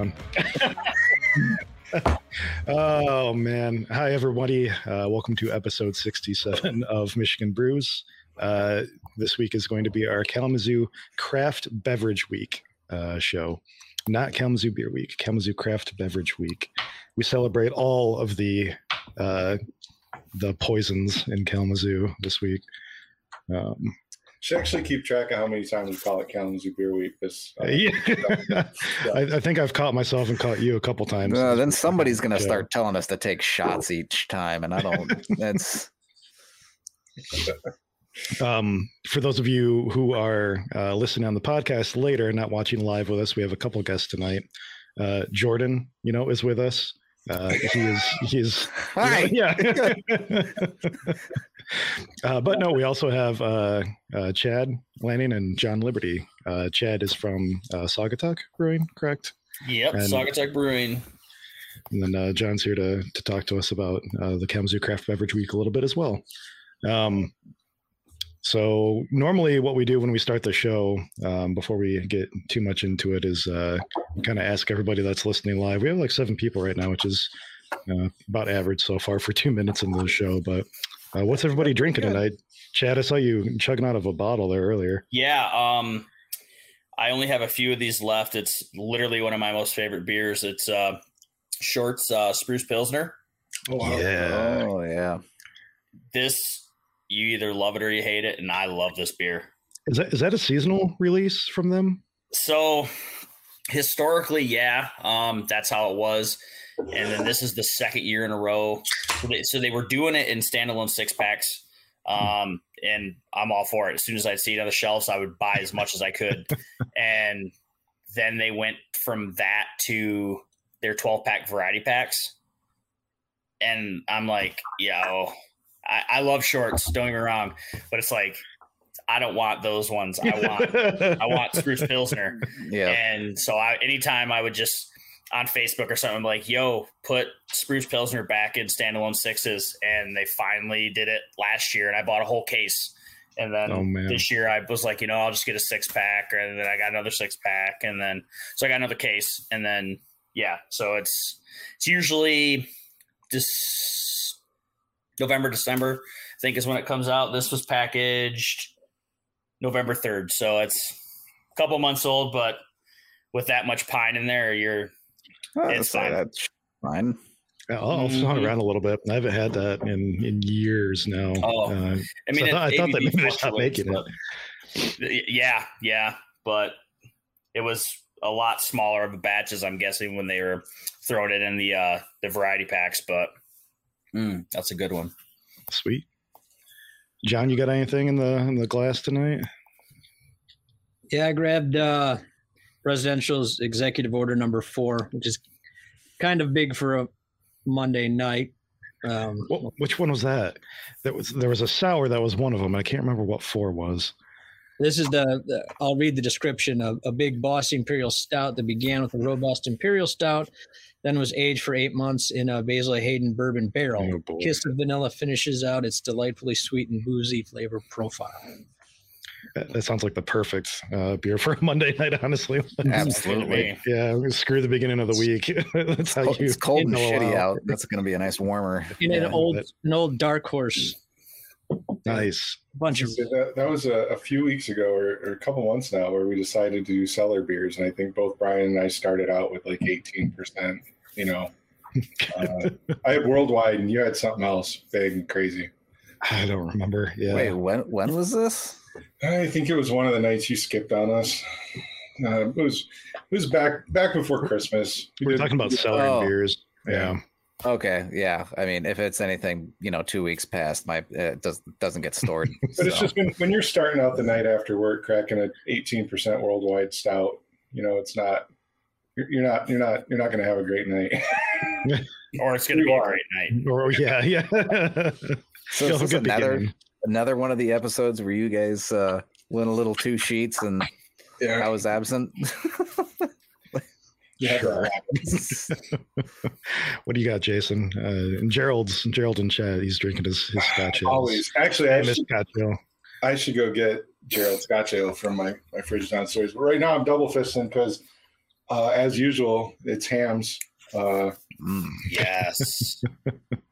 down. oh man! Hi everybody. Uh, welcome to episode sixty-seven of Michigan Brews. Uh, this week is going to be our Kalamazoo Craft Beverage Week uh, show, not Kalamazoo Beer Week. Kalamazoo Craft Beverage Week. We celebrate all of the uh, the poisons in Kalamazoo this week. Um, should actually keep track of how many times we call it Kalamazoo Beer Week. This, uh, yeah. I, I, think I've caught myself and caught you a couple times. Uh, then somebody's going to start telling us to take shots each time, and I don't. That's. Um, for those of you who are uh, listening on the podcast later, and not watching live with us, we have a couple guests tonight. Uh, Jordan, you know, is with us. Uh, he is he's Hi. You know, yeah. uh, but no, we also have uh, uh, Chad Lanning and John Liberty. Uh, Chad is from uh, Saugatuck Brewing, correct? Yep, And- Saugatuck Brewing. And then uh, John's here to to talk to us about uh, the Kalamazoo Craft Beverage Week a little bit as well. Um, so normally, what we do when we start the show, um, before we get too much into it, is uh, kind of ask everybody that's listening live. We have like seven people right now, which is uh, about average so far for two minutes into the show. But uh, what's everybody drinking tonight? Chad, I saw you chugging out of a bottle there earlier. Yeah, um, I only have a few of these left. It's literally one of my most favorite beers. It's uh, Short's uh, Spruce Pilsner. oh, wow. Yeah. Oh yeah. This you either love it or you hate it, and I love this beer. Is that is that a seasonal release from them? So historically, yeah, um, that's how it was. And then this is the second year in a row. So they, so they were doing it in standalone six packs. Um, and I'm all for it. As soon as I'd see it on the shelves, I would buy as much as I could. and then they went from that to their 12 pack variety packs. And I'm like, yo, I, I love Short's, don't get me wrong, but it's like, I don't want those ones. I want I want Spruce Pilsner. Yeah. And so I anytime I would just on Facebook or something like, yo, put Spruce Pilsner back in standalone sixes. And they finally did it last year and I bought a whole case. And then Oh, this year I was like, you know, I'll just get a six pack and then I got another six pack and then so I got another case and then yeah, so it's it's usually this November, December, I think is when it comes out. This was packaged November 3rd. So it's a couple months old, but with that much pine in there, you're Oh, It's fine. That's fine. Yeah, I'll, I'll hung Mhm. around a little bit. I haven't had that in in years now. Oh, Uh, I mean, So I thought- I it- thought that maybe they stopped fluctuates, making it. but- Yeah, yeah, but it was a lot smaller of a batches. I'm guessing when they were throwing it in the uh the variety packs, but mm, that's a good one. Sweet. John, you got anything in the in the glass tonight? Yeah, I grabbed uh, Presidential's executive order number four, which is kind of big for a Monday night. Um, What, which one was that? That was there was a sour that was one of them. I can't remember what four was. this is the, the I'll read the description of a big Boss Imperial Stout that began with a robust Imperial Stout, then was aged for eight months in a Basil Hayden bourbon barrel. Oh. Kiss of vanilla finishes out its delightfully sweet and boozy flavor profile. That, that sounds like the perfect uh, beer for a Monday night. Honestly, Absolutely. yeah. Screw the beginning of the week. That's how Cold- you. it's cold and know shitty how- out. That's going to be a nice warmer. In Yeah, an old that- an old dark horse Nice. bunch of That, that was a, a few weeks ago or, or a couple months now where we decided to do cellar beers. And I think both Brian and I started out with like 18%. You know, uh, I had worldwide and you had something else big and crazy. I don't remember. Yeah. Wait, when when was this? I think it was one of the nights you skipped on us. Uh, it was it was back back before Christmas. we were did- talking about selling Oh. beers. Yeah. Okay, yeah. I mean, if it's anything, you know, two weeks past, my it does doesn't get stored. But it's just when, when you're starting out the night after work, cracking an 18% worldwide stout. You know, it's not. You're, you're not. You're not. You're not going to have a great night. Or it's going to You be a great night. Or yeah, yeah. So You'll is another beginning. Another one of the episodes where you guys uh, went a little two sheets and I was absent. Yeah, Sure. what do you got, Jason? Uh, and Gerald's Gerald in chat. He's drinking his his scotch. ales. Always. Actually, I Famous should, scotch ale. I should go get Gerald Scotch Ale from my, my fridge downstairs. But right now I'm double fisting because uh, as usual, it's Hamm's. Uh, Mm. Yes.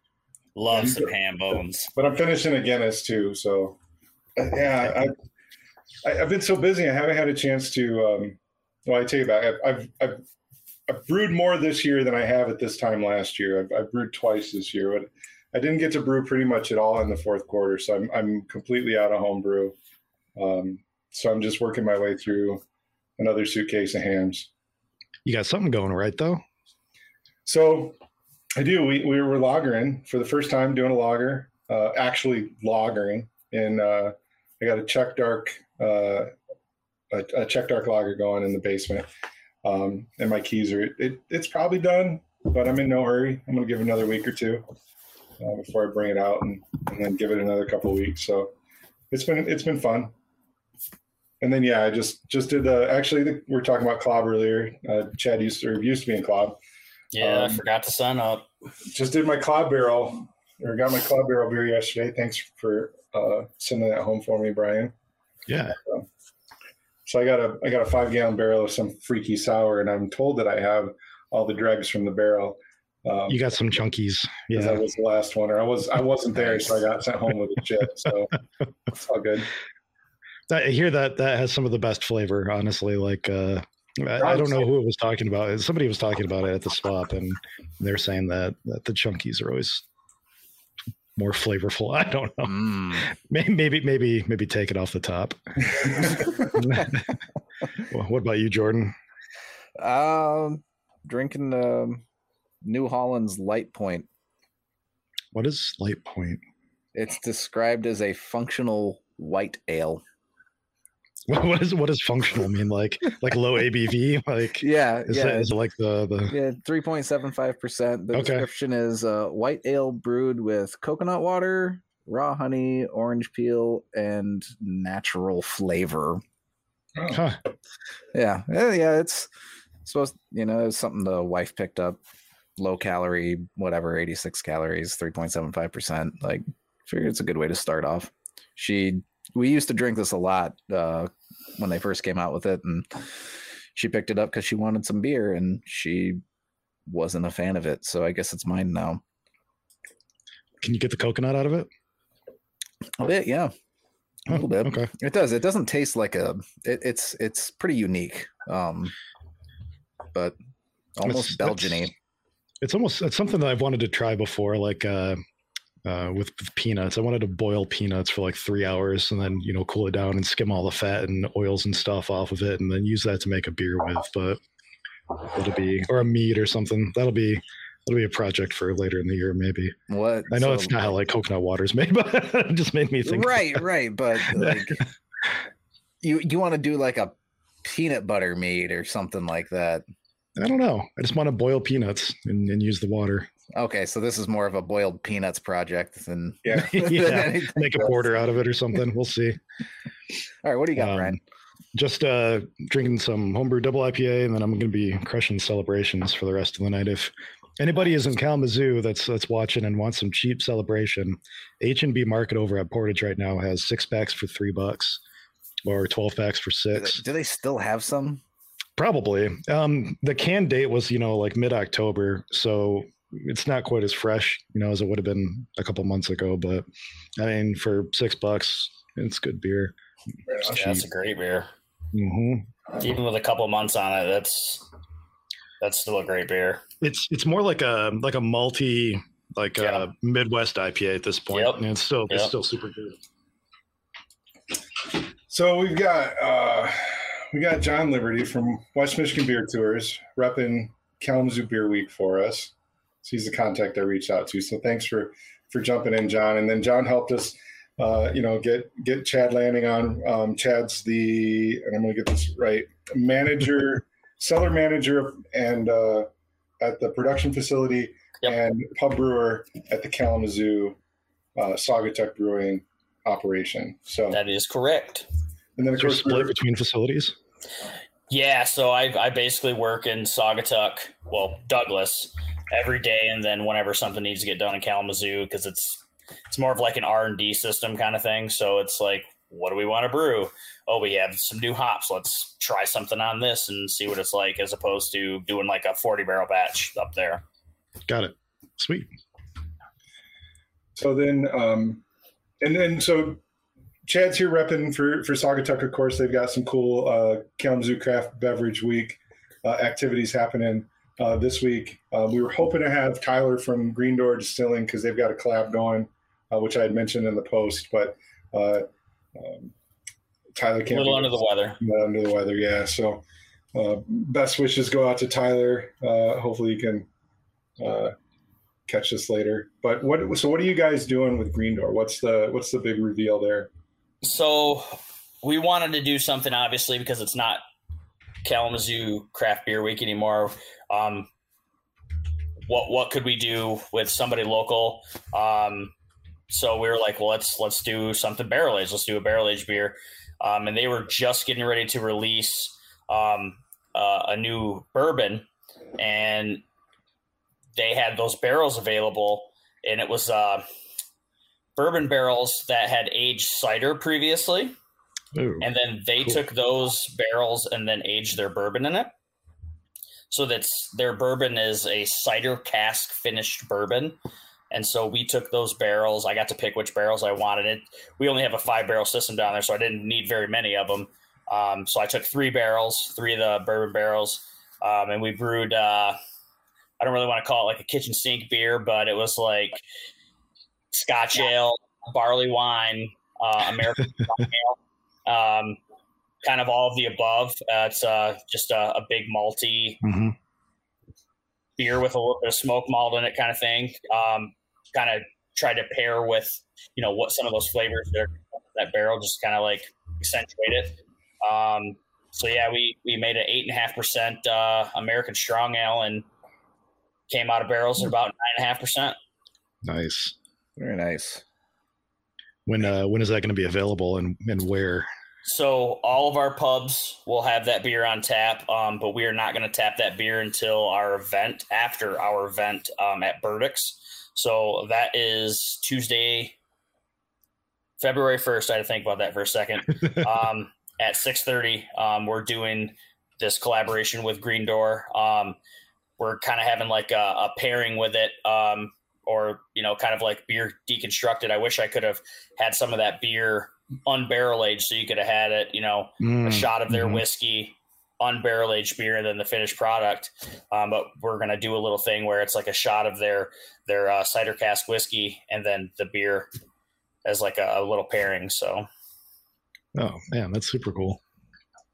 Love some ham bones. but I'm finishing a Guinness too. So, yeah, I, I, I've been so busy. I haven't had a chance to. Um, well, I tell you about. It. I've, I've I've brewed more this year than I have at this time last year. I've, I've brewed twice this year, but I didn't get to brew pretty much at all in the fourth quarter. So I'm I'm completely out of home brew. Um, so I'm just working my way through another suitcase of Hamm's. You got something going right though. So I do. We, we were lagering for the first time doing a lager, uh, actually lagering. And uh, I got a Czech dark, uh, a, a Czech dark lager going in the basement. Um, and my keys are, it, it's probably done, but I'm in no hurry. I'm going to give another week or two uh, before I bring it out and, and then give it another couple weeks. So it's been, it's been fun. And then, yeah, I just, just did the, actually the, we were talking about KLOB earlier. Uh, Chad used to, used to be in KLOB Yeah, I Um, forgot to sign up. just did my KLOB barrel or got my KLOB barrel beer yesterday. Thanks for uh, sending that home for me, Brian. Yeah. So I got a I got a five gallon barrel of some freaky sour, and I'm told that I have all the dregs from the barrel. Um, You got some chunkies. Yeah. that was the last one, or I was I wasn't there, so I got sent home with a chip. So it's all good. I hear that that has some of the best flavor, honestly. Like uh I, I don't know who it was talking about. Somebody was talking about it at the swap and they're saying that that the chunkies are always more flavorful. I don't know. Mm. Maybe maybe maybe, maybe take it off the top. Well, what about you, Jordan? Um, drinking um, New Holland's Light Point. What is light point? It's described as a functional white ale. What what is what does functional mean? Like like low ABV? Like Yeah, is, yeah, it, is it like the the yeah. Three point seven five percent. The Okay. description is uh, white ale brewed with coconut water, raw honey, orange peel, and natural flavor. Oh, huh, Yeah, yeah, yeah. It's supposed, you know, it's something the wife picked up. Low calorie, whatever, eighty six calories, three point seven five percent. Like, figured it's a good way to start off. She, we used to drink this a lot uh, when they first came out with it, and she picked it up because she wanted some beer, and she wasn't a fan of it. So I guess it's mine now. can you get the coconut out of it? A bit, yeah. A Oh, little bit. Okay. It does. It doesn't taste like a. It, it's it's pretty unique, um, but almost Belgiany. it's- It's almost it's something that I've wanted to try before, like uh, uh, with, with peanuts. I wanted to boil peanuts for like three hours and then you know cool it down and skim all the fat and oils and stuff off of it, and then use that to make a beer with. But it'll be or a meat or something. That'll be that'll be a project for later in the year, maybe. What? I know so- it's not how like coconut water is made, but it just made me think. right, right, but like you you want to do like a peanut butter meat or something like that. I don't know. I just want to boil peanuts and, and use the water. Okay, so this is more of a boiled peanuts project than Yeah. than yeah, anything make a else. porter out of it or something. We'll see. All right, what do you got, Um, Brian? just uh drinking some homebrew double IPA, and then I'm going to be crushing celebrations for the rest of the night. If anybody is in Kalamazoo that's that's watching and wants some cheap celebration, H and B Market over at Portage right now has six packs for three bucks, or twelve packs for Do they, six. do they still have some? Probably. Um, the can date was you know like mid October, so it's not quite as fresh, you know, as it would have been a couple months ago. But I mean, for six bucks, it's good beer. It's on. Yeah, that's a great beer. hmm Even with a couple months on it, that's that's still a great beer. It's it's more like a like a multi like Yeah. a Midwest IPA at this point. Yep. And it's still it's still super good. So we've got uh, we got John Liberty from West Michigan Beer Tours repping Kalamazoo Beer Week for us. So he's the contact I reached out to. So thanks for for jumping in, John. And then John helped us, uh, you know, get get Chad Lanning on. Um, Chad's the and I'm going to get this right manager, cellar manager, and uh, at the production facility Yep. and pub brewer at the Kalamazoo uh, Saugatuck Brewing operation. So That is correct. and then of Is there a course split between facilities? Yeah, so I I basically work in Saugatuck, well Douglas, every day, and then whenever something needs to get done in Kalamazoo, because it's it's more of like an R and D system kind of thing. So it's like what do we want to brew? Oh, we have some new hops. Let's try something on this and see what it's like, as opposed to doing like a 40 barrel batch up there. Got it. Sweet. So then, um, and then so Chad's here repping for for Saugatuck. Of course, they've got some cool uh, Kalamazoo Craft Beverage Week uh, activities happening uh, this week. Uh, we were hoping to have Tyler from Green Door Distilling because they've got a collab going, uh, which I had mentioned in the post, but. Uh, um, Tyler can't A little be under the weather. under the weather, yeah. So, uh, best wishes go out to Tyler. Uh, hopefully, you can uh, catch this later. But what? So, what are you guys doing with Green Door? What's the What's the big reveal there? So we wanted to do something, obviously, because it's not Kalamazoo Craft Beer Week anymore. Um, what what could we do with somebody local? Um, so we were like, well, let's let's do something barrel aged. Let's do a barrel aged beer. Um, and they were just getting ready to release um, uh, a new bourbon, and they had those barrels available, and it was uh, bourbon barrels that had aged cider previously, Ooh. and then they Cool. took those barrels and then aged their bourbon in it. So that's their bourbon is a cider cask finished bourbon. And so we took those barrels. I got to pick which barrels I wanted. It. We only have a five barrel system down there, so I didn't need very many of them. Um, so I took three barrels, three of the bourbon barrels, um, and we brewed. Uh, I don't really want to call it like a kitchen sink beer, but it was like Scotch ale, barley wine, uh, American strong ale, um, kind of all of the above. Uh, it's uh, just a, a big malty Mhm. beer with a little bit of smoke malt in it, kind of thing. Um, kind of tried to pair with you know what some of those flavors that are that barrel just kind of like accentuate it. Um, so yeah, we we made an eight and a half percent uh, American strong ale and came out of barrels at about nine and a half percent. Nice. Very nice. When uh, when is that going to be available and and where? So all of our pubs will have that beer on tap, um, but we are not going to tap that beer until our event after our event um, at Burdick's. So that is Tuesday, February first. I had to think about that for a second. um, at six thirty, um, we're doing this collaboration with Green Door. Um, we're kind of having like a, a pairing with it, um, or you know, kind of like beer deconstructed. I wish I could have had some of that beer unbarrel aged, so you could have had it, you know, a Mm, shot of their mhm. whiskey, unbarrel aged beer, and then the finished product. Um, but we're gonna do a little thing where it's like a shot of their their uh, cider cask whiskey, and then the beer as like a, a little pairing. So Oh man, that's super cool.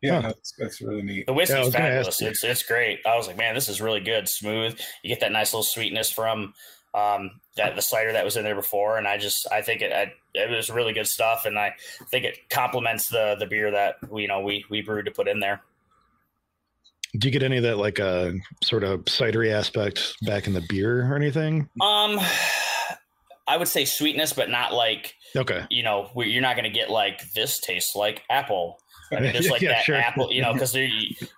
Yeah, Huh. that's, that's really neat. the Yeah, whiskey's was gonna fabulous. It's it's great. I was like, man, this is really good, smooth. You get that nice little sweetness from um, that the cider that was in there before, and I just I think it I, it was really good stuff, and I think it complements the the beer that we you know we we brewed to put in there. Do you get any of that like uh, sort of cidery aspect back in the beer or anything? Um, I would say sweetness, but not like Okay. you know we, you're not going to get like this tastes like apple. I mean, there's like Yeah, that sure. apple, you know, because you,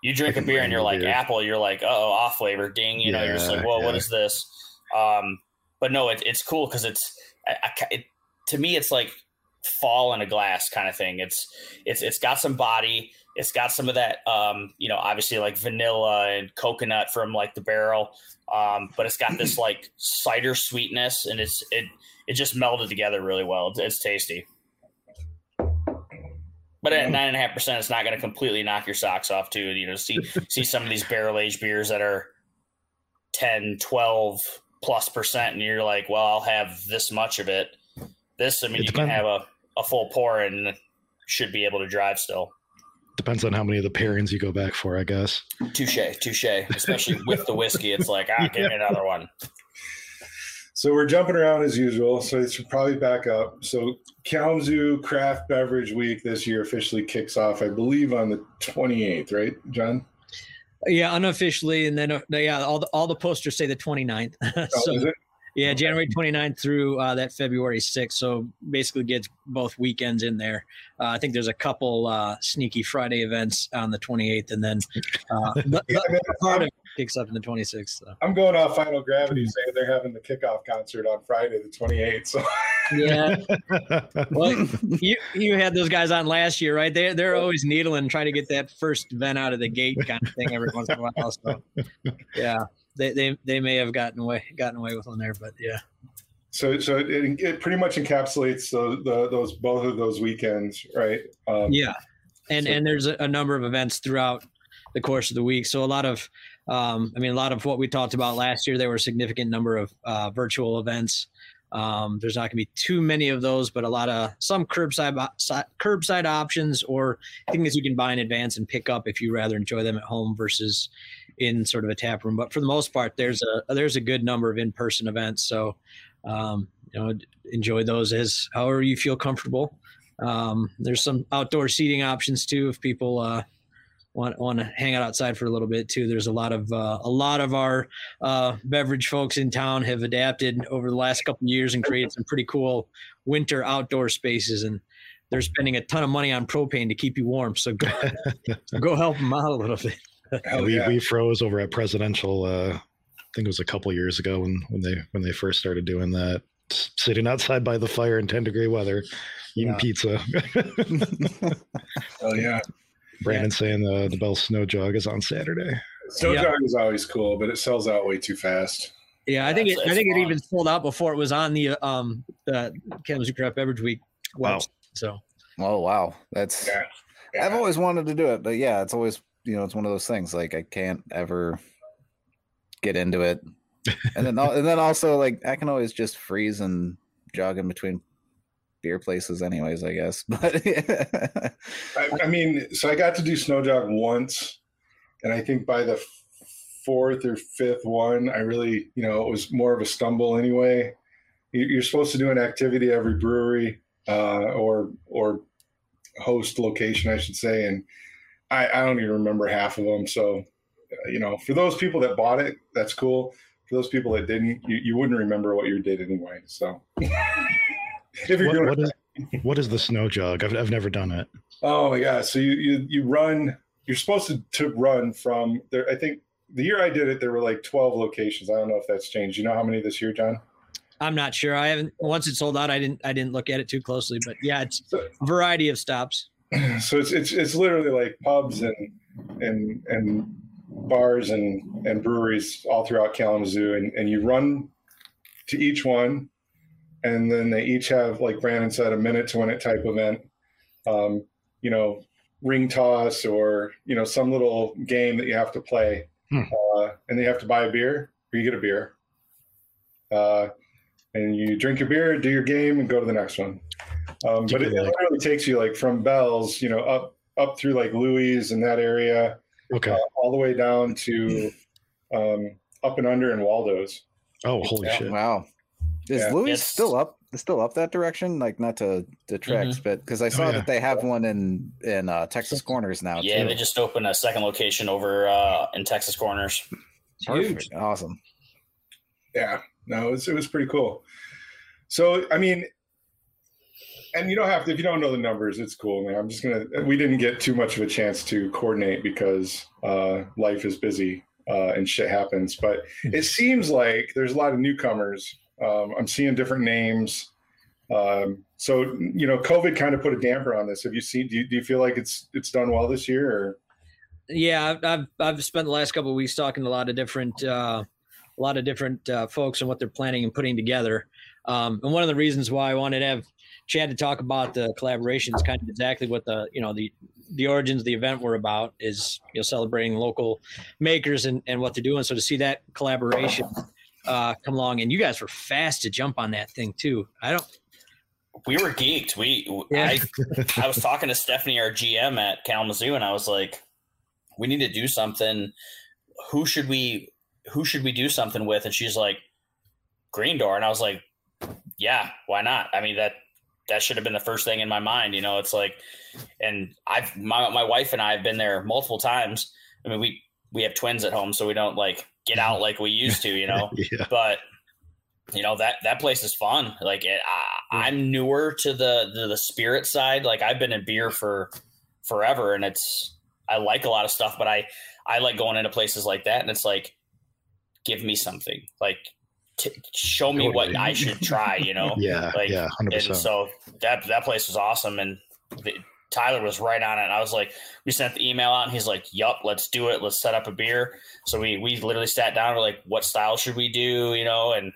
you drink a beer and you're like beer. apple, you're like oh off flavor, ding, you know, you're just like Yeah, whoa, what yeah. is this? Um, but no, it, it's cool because it's I, I, it, to me it's like fall in a glass kind of thing. It's it's it's got some body. It's got some of that, um, you know, obviously like vanilla and coconut from like the barrel, um, but it's got this like cider sweetness, and it's it it just melded together really well. It's, it's tasty. But at nine and a half percent, it's not going to completely knock your socks off too. You know, see see some of these barrel aged beers that are 10, 12 plus percent, and you're like, well, I'll have this much of it. This, I mean, It you can have a, a full pour and should be able to drive still. Depends on how many of the pairings you go back for, I guess. Touche, touche. Especially with the whiskey, it's like, ah, give me another one. So we're jumping around as usual. So it should probably back up. So Kalamazoo Craft Beverage Week this year officially kicks off, I believe, on the 28th, right, John? Yeah, unofficially, and then uh, yeah, all the all the posters say the 29th. Oh, so is it? Yeah, January 29th through uh, that February 6th. So basically, gets both weekends in there. Uh, I think there's a couple uh, sneaky Friday events on the 28th, and then uh, the, Yeah, the man, part of kicks up in the 26th. So. I'm going off Final Gravity saying they're having the kickoff concert on Friday the 28th. So Yeah. well, you you had those guys on last year, right? They they're always needling, trying to get that first event out of the gate kind of thing every once in a while. So, yeah, they they they may have gotten away gotten away with one there, but yeah. so so it, it pretty much encapsulates the, the those both of those weekends, right? Um, Yeah, and So- and there's a, number of events throughout the course of the week. So a lot of, um, I mean, a lot of what we talked about last year. There were a significant number of uh, virtual events. Um, there's not going to be too many of those, but a lot of some curbside si- curbside options or things you can buy in advance and pick up if you rather enjoy them at home versus in sort of a tap room. But for the most part, there's a there's a good number of in person events. So um, you know, enjoy those as however you feel comfortable. Um, there's some outdoor seating options too if people uh, want want to hang out outside for a little bit too. There's a lot of uh, a lot of our uh, beverage folks in town have adapted over the last couple of years and created some pretty cool winter outdoor spaces and. They're spending a ton of money on propane to keep you warm, so go, go help them out a little bit. Hell we yeah. we froze over at presidential. Uh, I think it was a couple years ago when when they when they first started doing that. Sitting outside by the fire in ten degree weather, eating Yeah. pizza. Hell yeah. Brandon saying the the Bell Snow Jog is on Saturday. Snow Yeah. jog is always cool, but it sells out way too fast. Yeah, I think it, I think it even sold out before it was on the um the Kalamazoo Craft Beverage Week Wow. website. So Oh wow, that's. Yeah. I've always wanted to do it, but yeah, it's always you know it's one of those things like I can't ever get into it, and then and then also like I can always just freeze and jog in between beer places, anyways. I guess, but I, I mean, so I got to do snow jog once, and I think by the fourth or fifth one, I really, you know, it was more of a stumble anyway. You- You're supposed to do an activity every brewery uh, or or host location, I should say, and I, I don't even remember half of them. So, uh, you know, for those people that bought it, that's cool. For those people that didn't, you, you wouldn't remember what you did anyway. So, if you're What, doing what is what is the Snow Jog? I've I've never done it. Oh my god! So you you you run. You're supposed to to run from there. I think the year I did it, there were like 12 locations. I don't know if that's changed. You know how many this year, John? I'm not sure. I haven't once it sold out. I didn't I didn't look at it too closely, but yeah, it's So, a variety of stops. so it's it's it's literally like pubs and and and bars and and breweries all throughout Kalamazoo, and and you run to each one, and then they each have like Brandon said, a minute to win it type event. Um, you know, ring toss or you know some little game that you have to play, Hmm. uh, and they have to buy a beer or you get a beer. Uh, and you drink your beer, do your game, and go to the next one. Um, but it, it literally takes you like from Bell's, you know, up up through like Louis and that area, Okay. uh, all the way down to um, up and under in Waldo's. Oh, holy Yeah. shit! wow, is Yeah. Louis It's- still up? Still up that direction? Like not to detract, but because I saw yeah. that they have one in in uh, Texas Corners now Yeah, too. they just opened a second location over uh, in Texas Corners. It's huge. Perfect. Awesome. Yeah, no, it was, it was pretty cool. So, I mean, and you don't have to, if you don't know the numbers, it's cool, man. I'm just going to, we didn't get too much of a chance to coordinate because uh, life is busy uh, and shit happens. But it seems like there's a lot of newcomers. Um, I'm seeing different names. Um, so, you know, COVID kind of put a damper on this. Have you seen, do you, do you feel like it's, it's done well this year or? Yeah, I've, I've I've spent the last couple of weeks talking to a lot of different uh, a lot of different uh, folks and what they're planning and putting together. Um, and one of the reasons why I wanted to have Chad to talk about the collaboration is kind of exactly what the you know the the origins of the event were about is you know celebrating local makers and, and what they're doing. So to see that collaboration uh, come along, and you guys were fast to jump on that thing too. I don't. We were geeked. We Yeah. I, I was talking to Stephanie, our GM at Kalamazoo, and I was like, "We need to do something. Who should we Who should we do something with?" And she's like, "Green Door," and I was like, "Yeah, why not?" I mean that that should have been the first thing in my mind. You know, it's like, and I've my my wife and I have been there multiple times. I mean, we we have twins at home, so we don't like get out like we used to. You know, Yeah. but you know that that place is fun like it, I, i'm newer to the, the the spirit side like i've been in beer for forever and it's i like a lot of stuff but i I like going into places like that, and it's like, give me something, like t- show me what I should try, you know? Yeah, Like, yeah, hundred and percent. so that that place was awesome, and the, Tyler was right on it. And I was like, we sent the email out, and he's like, "Yup, let's do it. Let's set up a beer." So we we literally sat down. We're like, "What style should we do?" You know, and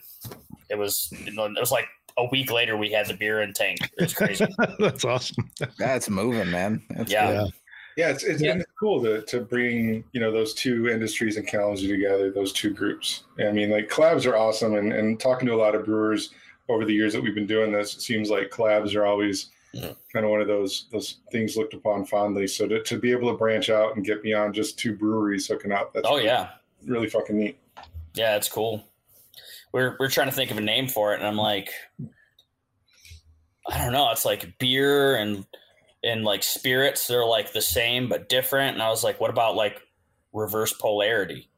it was it was like a week later we had the beer in tank. It was crazy. That's awesome. That's moving, man. That's Yeah. Yeah. Yeah, it's it's, Yeah. cool to to bring you know those two industries and Kalamazoo together, those two groups. I mean, like collabs are awesome, and and talking to a lot of brewers over the years that we've been doing this, it seems like collabs are always Yeah. kind of one of those those things looked upon fondly. So to, to be able to branch out and get beyond just two breweries hooking up, that's oh yeah, really fucking neat. yeah, it's cool. We're we're trying to think of a name for it, and I'm like, I don't know. It's like beer and and like spirits. They're like the same but different. And I was like, what about like reverse polarity?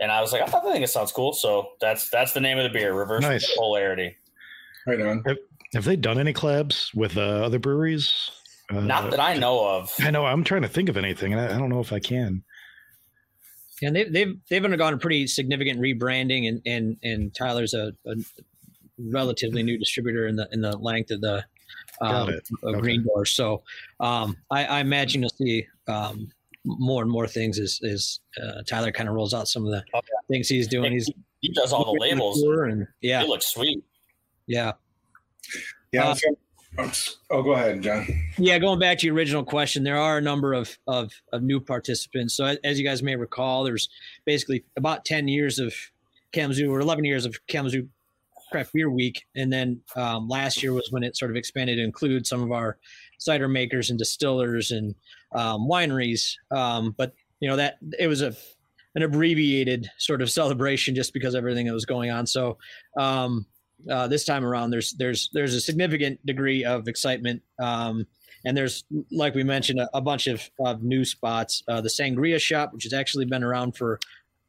And I was like, I thought I think it sounds cool. So that's that's the name of the beer, reverse Nice. polarity. Right on. Have they done any collabs with uh, other breweries? Uh, Not that I know of. I know. I'm trying to think of anything, and I, I don't know if I can. And they've they've they've undergone a pretty significant rebranding, and and and Tyler's a, a relatively new distributor in the in the length of the Got um, it. of Okay. Green Door. So um, I, I imagine you'll see um, more and more things as as uh, Tyler kind of rolls out some of the Oh, things he's doing. He's He does all the labels. and yeah, They looks sweet. yeah. Yeah. Uh, so- I'm s- oh, go ahead, John. Yeah, going back to your original question, there are a number of of, of new participants. So, as you guys may recall, there's basically about ten years of Kalamazoo or eleven years of Kalamazoo Craft Beer Week, and then um, last year was when it sort of expanded to include some of our cider makers and distillers and um, wineries. Um, but you know that it was a an abbreviated sort of celebration just because everything that was going on. So. Um, uh, this time around, there's there's there's a significant degree of excitement um, and there's like we mentioned a, a bunch of, of new spots uh, the sangria shop which has actually been around for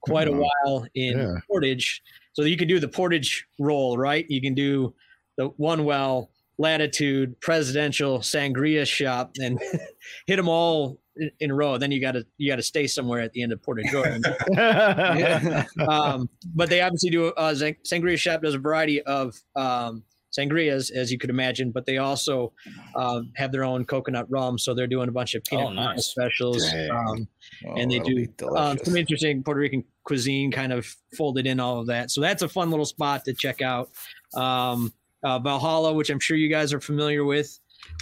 quite a Mhm. while in Yeah. portage so you can do the portage roll right you can do the one well latitude presidential sangria shop and hit them all in, a row then you got to you got to stay somewhere at the end of portage Jordan. Yeah. um, but they obviously do. Uh, Sangria Shop does a variety of um, sangrias, as you could imagine, but they also um, have their own coconut rum. So they're doing a bunch of peanut Oh, nice. specials. Um, Oh, and they do be uh, some interesting Puerto Rican cuisine kind of folded in all of that. So that's a fun little spot to check out. Um, uh, Valhalla, which I'm sure you guys are familiar with.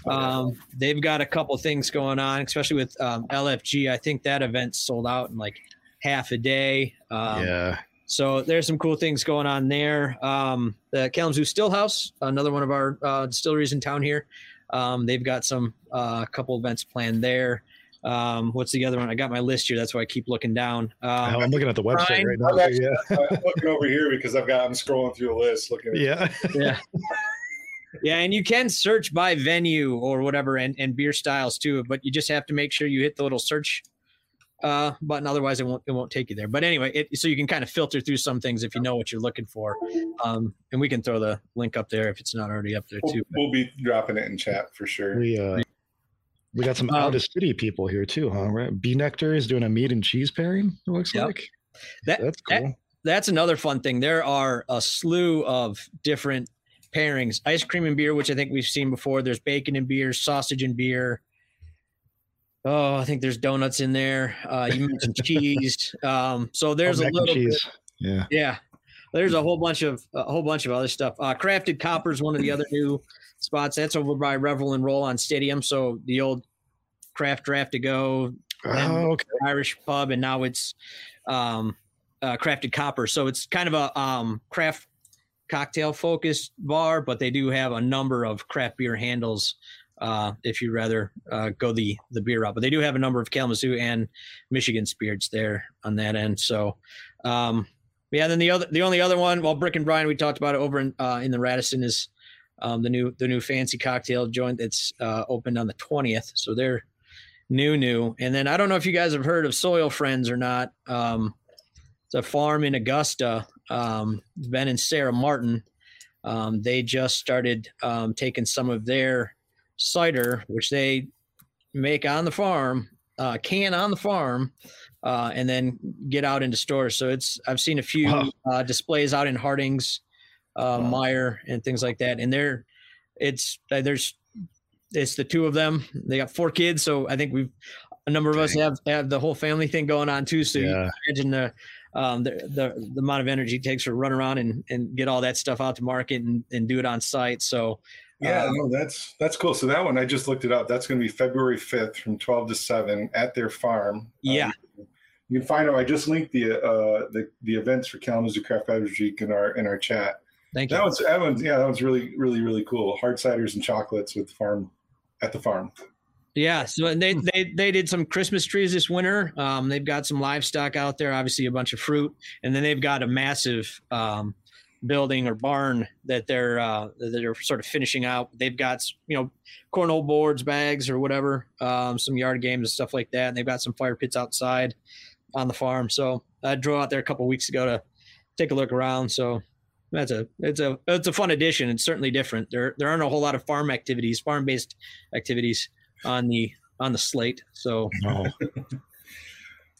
Um, they've got a couple things going on, especially with um, LFG. I think that event sold out in like half a day. Um, yeah. So there's some cool things going on there. Um, the Kalamazoo Stillhouse, another one of our uh, distilleries in town here. Um, they've got some uh, couple events planned there. Um, what's the other one? I got my list here. That's why I keep looking down. Um, I'm looking at the website Brian, right now. I'm actually- yeah. I'm looking over here because I've got I'm scrolling through the list looking at Yeah. yeah. Yeah, and you can search by venue or whatever and, and beer styles too, but you just have to make sure you hit the little search uh, button. Otherwise, it won't it won't take you there. But anyway, it, so you can kind of filter through some things if you know what you're looking for. Um, and we can throw the link up there if it's not already up there We'll, too. we'll be dropping it in chat for sure. We uh we got some Um, out of city people here too, huh? Right? B Nektar is doing a meat and cheese pairing. It looks Yep. like That- that's that- cool. that's another fun thing. There are a slew of different pairings. Ice cream and beer, which I think we've seen before. There's bacon and beer, sausage and beer. Oh, I think there's donuts in there. Uh, you mentioned cheese. Um, so there's Oh, a little bit, cheese. Yeah. yeah. There's a whole bunch of a whole bunch of other stuff. Uh, Crafted Copper is one of the other new spots. That's over by Revel and Roll on Stadium. So the old craft draft to go Oh, okay. Irish pub, and now it's um, uh, Crafted Copper. So it's kind of a um, craft cocktail focused bar, but they do have a number of craft beer handles. Uh, if you'd rather uh, go the the beer route, but they do have a number of Kalamazoo and Michigan spirits there on that end. So, um, yeah. Then the other, the only other one, well, Brick and Brian, we talked about it over in uh, in the Radisson is um, the new the new fancy cocktail joint that's uh, opened on the twentieth. So they're new new and then i don't know if you guys have heard of soil friends or not um it's a farm in augusta um ben and sarah martin um they just started um taking some of their cider which they make on the farm uh, can on the farm uh, and then get out into stores. So it's I've seen a few Wow. uh, displays out in Harding's, uh, Wow. Meijer, and things like that. And they're it's uh, there's it's the two of them. They got four kids, so I think we've a number of us have have the whole family thing going on too. So you Yeah. can imagine the um, the, the the amount of energy it takes to run around and, and get all that stuff out to market and, and do it on site. So Yeah, Uh, no, that's that's cool. So that one I just looked it up. That's going to be February fifth from twelve to seven at their farm. Yeah. Um, you can find out. I just linked the uh the, the events for Kalamazoo Craft Beverage Week in our in our chat. thank you. That one's that one's yeah, that one's really really really cool. Hard ciders and chocolates with farm at the farm. Yeah, so and they they they did some Christmas trees this winter. Um, they've got some livestock out there, obviously a bunch of fruit, and then they've got a massive um, building or barn that they're uh, that they're sort of finishing out. They've got you know cornhole boards, bags, or whatever, um, some yard games and stuff like that. And they've got some fire pits outside on the farm. So I drove out there a couple weeks ago to take a look around. So that's a it's a it's a fun addition. It's certainly different. There there aren't a whole lot of farm activities, farm based activities on the on the slate. So Oh,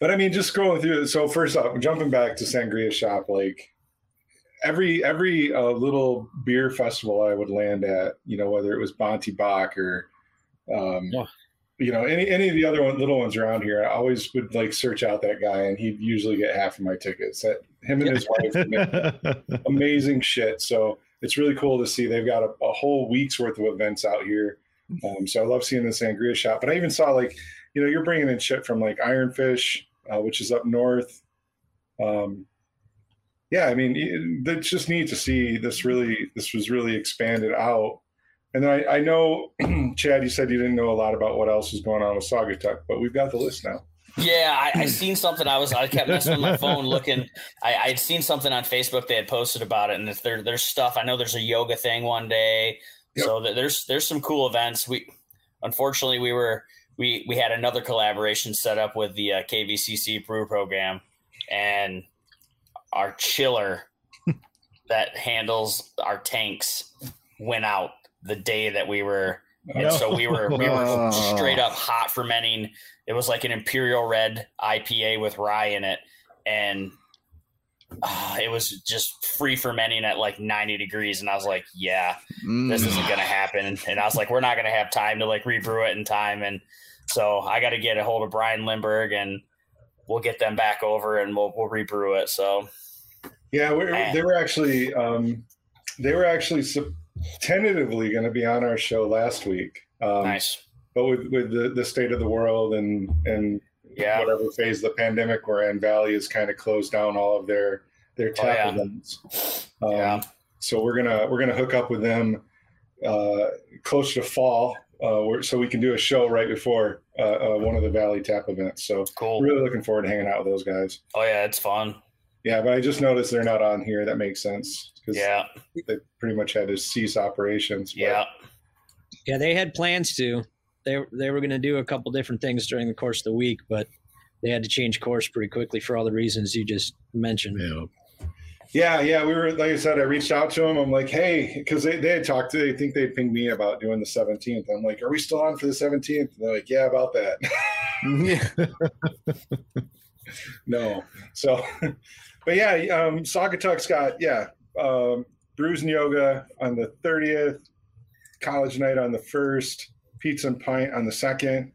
But I mean, just scrolling through. So first off, jumping back to Sangria Shop, like every every uh, little beer festival I would land at, you know, whether it was Bonte Bach or, um, Yeah. you know, any any of the other one, little ones around here, I always would like search out that guy, and he'd usually get half of my tickets. That him and his wife amazing shit. So it's really cool to see they've got a, a whole week's worth of events out here. Um, so I love seeing the sangria shop. But I even saw like, you know, you're bringing in shit from like Ironfish, uh, which is up north. Um, yeah, I mean, it- it's just neat to see this really. This was really expanded out. And then I, I know, Chad, you said you didn't know a lot about what else is going on with Saugatuck, but we've got the list now. Yeah, I, I seen something. I was I kept messing with my phone looking. I I'd seen something on Facebook they had posted about it, and if there there's stuff. I know there's a yoga thing one day, so that there's there's some cool events. We unfortunately we were we we had another collaboration set up with the uh, KVCC Brew program, and our chiller that handles our tanks went out the day that we were and so we were we were straight up hot fermenting. It was like an imperial red IPA with rye in it, and uh, it was just free fermenting at like 90 degrees. And I was like, "Yeah, this Mm. isn't gonna happen." And I was like, "We're not gonna have time to like rebrew it in time." And so I got to get a hold of Brian Lindbergh, and we'll get them back over, and we'll we'll rebrew it. So Yeah, we're, they were actually um, they were actually tentatively going to be on our show last week. Um, nice, But with, with the, the state of the world and and yeah, whatever phase of the pandemic we're in, Valley has kind of closed down all of their their tap Oh, yeah. events. Um, Yeah. So we're gonna we're gonna hook up with them uh, close to fall, uh, so we can do a show right before uh, uh, one of the Valley tap events. So cool. really looking forward to hanging out with those guys. Oh yeah, it's fun. Yeah, but I just noticed they're not on here. That makes sense because Yeah, they pretty much had to cease operations. but- yeah. yeah, they had plans to. They they were going to do a couple different things during the course of the week, but they had to change course pretty quickly for all the reasons you just mentioned. yeah. Yeah, yeah. We were like I said, I reached out to them. I'm like, hey, because they, they had talked to they think they'd pinged me about doing the 17th. I'm like, are we still on for the 17th? And they're like, yeah, about that. Yeah. no. So but yeah, um Saugatuck's got, yeah, um Brews and Yoga on the 30th, college night on the first, pizza and pint on the second.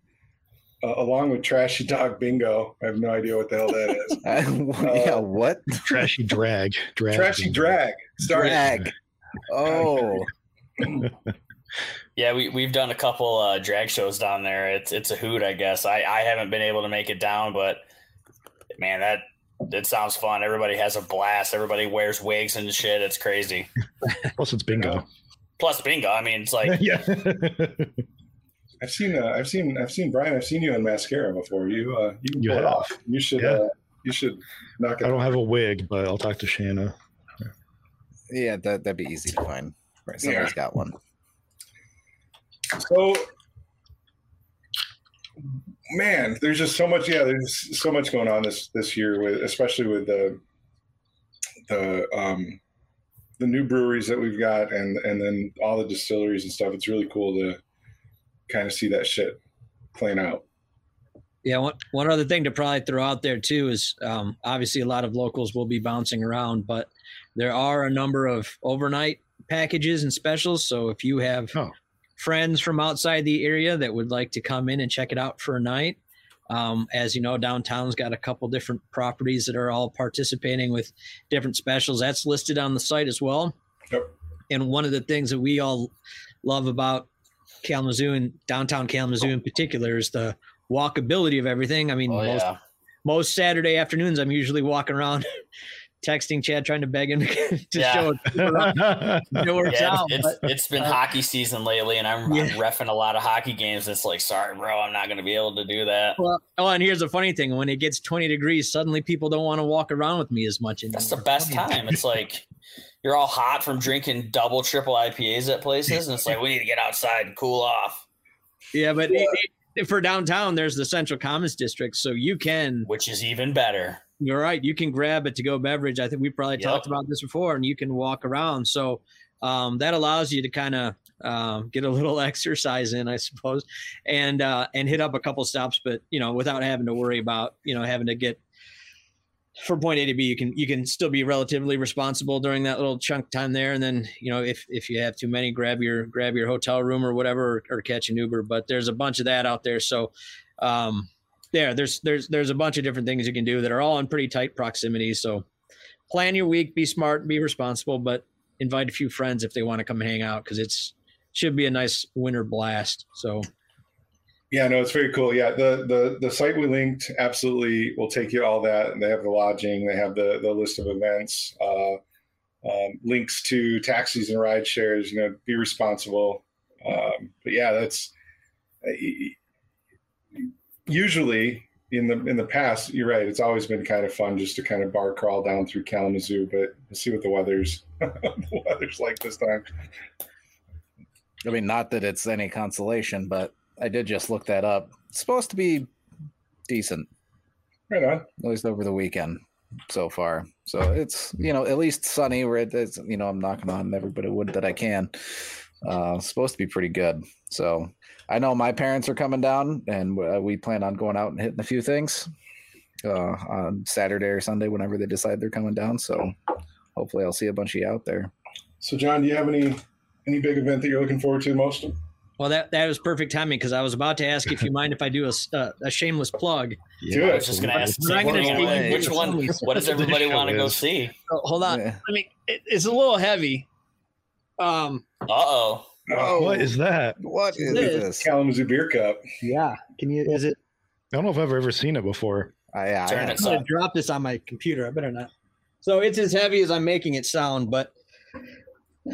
Uh, along with Trashy Dog Bingo. I have no idea what the hell that is. yeah, what? Trashy drag. drag Trashy Drag. Sorry. Drag. Oh, Yeah, we we've done a couple uh, drag shows down there. It's it's a hoot, I guess. I I haven't been able to make it down, but man, that it sounds fun. Everybody has a blast. Everybody wears wigs and shit. It's crazy. Plus, it's bingo. Plus bingo. I mean, it's like yeah. I've seen, uh, I've seen, I've seen Brian. I've seen you in mascara before. You, uh, you, can You pull it have. off. You should, Yeah. uh, you should knock it. I don't have a wig, but I'll talk to Shanna. yeah, that that'd be easy to find. Right, somebody's got one. So, man, there's just so much. Yeah, there's so much going on this this year with, especially with the the um the new breweries that we've got, and and then all the distilleries and stuff. It's really cool to kind of see that shit playing out. Yeah, one, one other thing to probably throw out there too is um, obviously a lot of locals will be bouncing around, but there are a number of overnight packages and specials. So if you have Oh. Friends from outside the area that would like to come in and check it out for a night, um, as you know, downtown's got a couple different properties that are all participating with different specials. That's listed on the site as well. Yep. And one of the things that we all love about Kalamazoo and downtown Kalamazoo in particular is the walkability of everything. I mean, Oh most, yeah. most Saturday afternoons, I'm usually walking around texting Chad, trying to beg him to Yeah. show it. It works Yeah, out. it's, but- it's, it's been uh, hockey season lately, and I'm, Yeah. I'm refing a lot of hockey games. It's like, sorry, bro, I'm not going to be able to do that. well, oh, and here's the funny thing: when it gets 20 degrees, suddenly people don't want to walk around with me as much anymore. That's the best time. It's like you're all hot from drinking double, triple IPAs at places, and it's like we need to get outside and cool off, Yeah, but it- it- for downtown, there's the Central Commons District, so you can. which is even better. You're right. You can grab a to-go beverage. I think we probably Yep. talked about this before, and you can walk around. So um, that allows you to kind of um, get a little exercise in, I suppose, and uh, and hit up a couple stops, but you know, without having to worry about you know having to get from point A to B. You can you can still be relatively responsible during that little chunk time there, and then you know if if you have too many, grab your grab your hotel room or whatever, or, or catch an Uber. But there's a bunch of that out there, so. Um, there there's there's there's a bunch of different things you can do that are all in pretty tight proximity so plan your week be smart be responsible but invite a few friends if they want to come hang out because it's should be a nice winter blast so Yeah, no, it's very cool. Yeah, the the the site we linked absolutely will take you all that. They have the lodging, they have the the list of events, uh, um, links to taxis and ride shares. You know, be responsible. Um, but yeah, that's usually in the in the past. You're right. It's always been kind of fun just to kind of bar crawl down through Kalamazoo, but we'll see what the weather's the weather's like this time. I mean, not that it's any consolation, but I did just look that up. It's supposed to be decent, Right on. at least over the weekend so far. So it's you know at least sunny. Where it's you know I'm knocking on every bit of wood that I can. Uh, supposed to be pretty good. So I know my parents are coming down, and uh, we plan on going out and hitting a few things uh, on Saturday or Sunday whenever they decide they're coming down. So hopefully I'll see a bunch of you out there. So, John, do you have any any big event that you're looking forward to most? well that that was perfect timing because i was about to ask if you mind if i do a, s- uh, a shameless plug Do I was just going to ask, But I'm gonna which one- you which did one? something. What does everybody want to go see? oh, hold on Yeah. i mean it, it's a little heavy um Uh oh. Oh, What is that? What is This- this? Kalamazoo Beer Cup. yeah can you is it I don't know if I've ever seen it before. I, I, Turn I- it I'm gonna drop this on my computer. I better not. So it's as heavy as I'm making it sound, but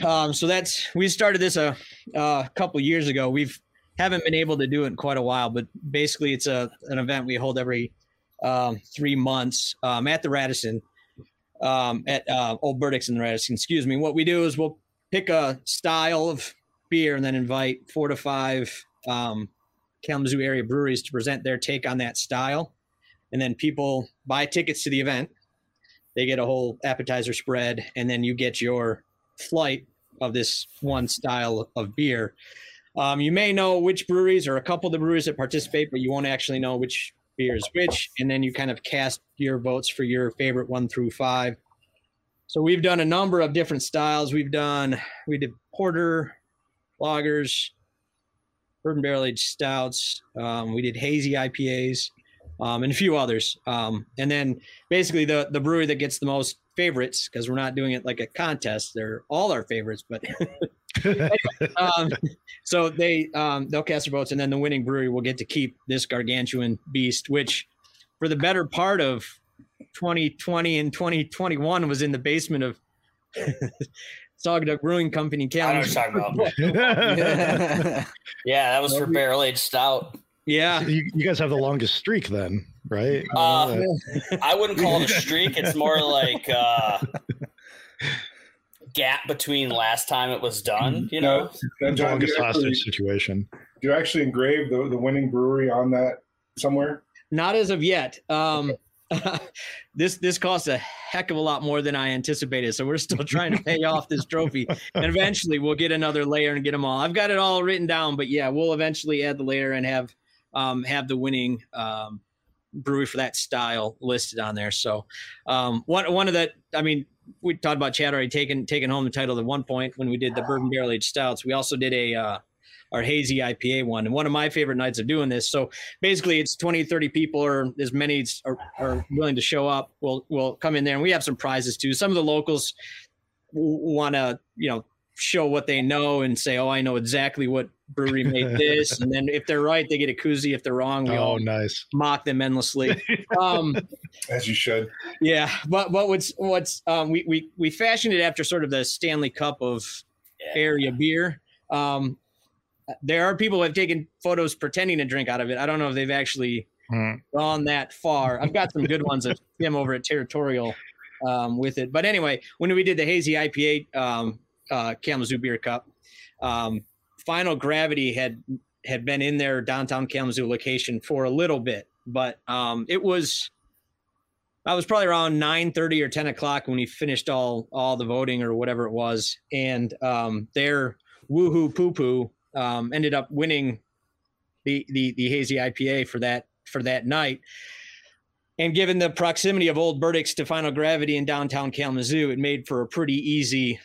um, so that's we started this a, a couple years ago. We've haven't been able to do it in quite a while, but basically it's a an event we hold every um, three months um, at the Radisson um, at uh, Old Burdick's in the Radisson. Excuse me. What we do is we'll pick a style of beer and then invite four to five um, Kalamazoo area breweries to present their take on that style and then people buy tickets to the event. They get a whole appetizer spread, and then you get your flight of this one style of beer. Um, you may know which breweries or a couple of the breweries that participate, but you won't actually know which beer is which. And then you kind of cast your votes for your favorite one through five. So we've done a number of different styles. We've done we did porter, lagers, bourbon barrel aged stouts. Um, we did hazy IPAs um, and a few others. Um, and then basically the the brewery that gets the most favorites because we're not doing it like a contest. They're all our favorites, but um, so they um, they'll cast their votes, and then the winning brewery will get to keep this gargantuan beast, which for the better part of 2020 and 2021 was in the basement of Saugatuck Brewing Company. I know what you're talking about. Yeah, that was for barrel aged stout. Yeah, you, you guys have the longest streak then, right? Uh, I wouldn't call it a streak. It's more like uh gap between last time it was done. You know, Now, John, longest you, actually, hostage situation. do you actually engrave the, the winning brewery on that somewhere? Not as of yet. Um, this this costs a heck of a lot more than I anticipated, so we're still trying to pay off this trophy, and eventually we'll get another layer and get them all. I've got it all written down, but yeah, we'll eventually add the layer and have um, have the winning um, brewery for that style listed on there. So um, one one of the, I mean, we talked about Chad already taking taking home the title at one point when we did the bourbon barrel aged stouts. We also did a uh, our hazy IPA one, and one of my favorite nights of doing this. So basically, it's 20, 30 people or as many as are, are willing to show up. We'll we'll come in there, and we have some prizes too. Some of the locals want to you know show what they know and say, "Oh, I know exactly what brewery made this," and then if they're right, they get a koozie. If they're wrong, we Oh, all nice. mock them endlessly. Um, As you should. yeah, but but what's what's um, we we we fashioned it after sort of the Stanley Cup of Yeah. area beer. Um, there are people who have taken photos pretending to drink out of it. I don't know if they've actually Hmm. gone that far. I've got some good ones of him over at Territorial um, with it. But anyway, when we did the hazy IPA um, uh, Kalamazoo Beer Cup, um, Final Gravity had had been in their downtown Kalamazoo location for a little bit, but um, it was. I was probably around nine thirty or ten o'clock when we finished all all the voting or whatever it was, and um, their woohoo poo poo um, ended up winning the the the hazy IPA for that for that night. And given the proximity of Old Burdick's to Final Gravity in downtown Kalamazoo, it made for a pretty easy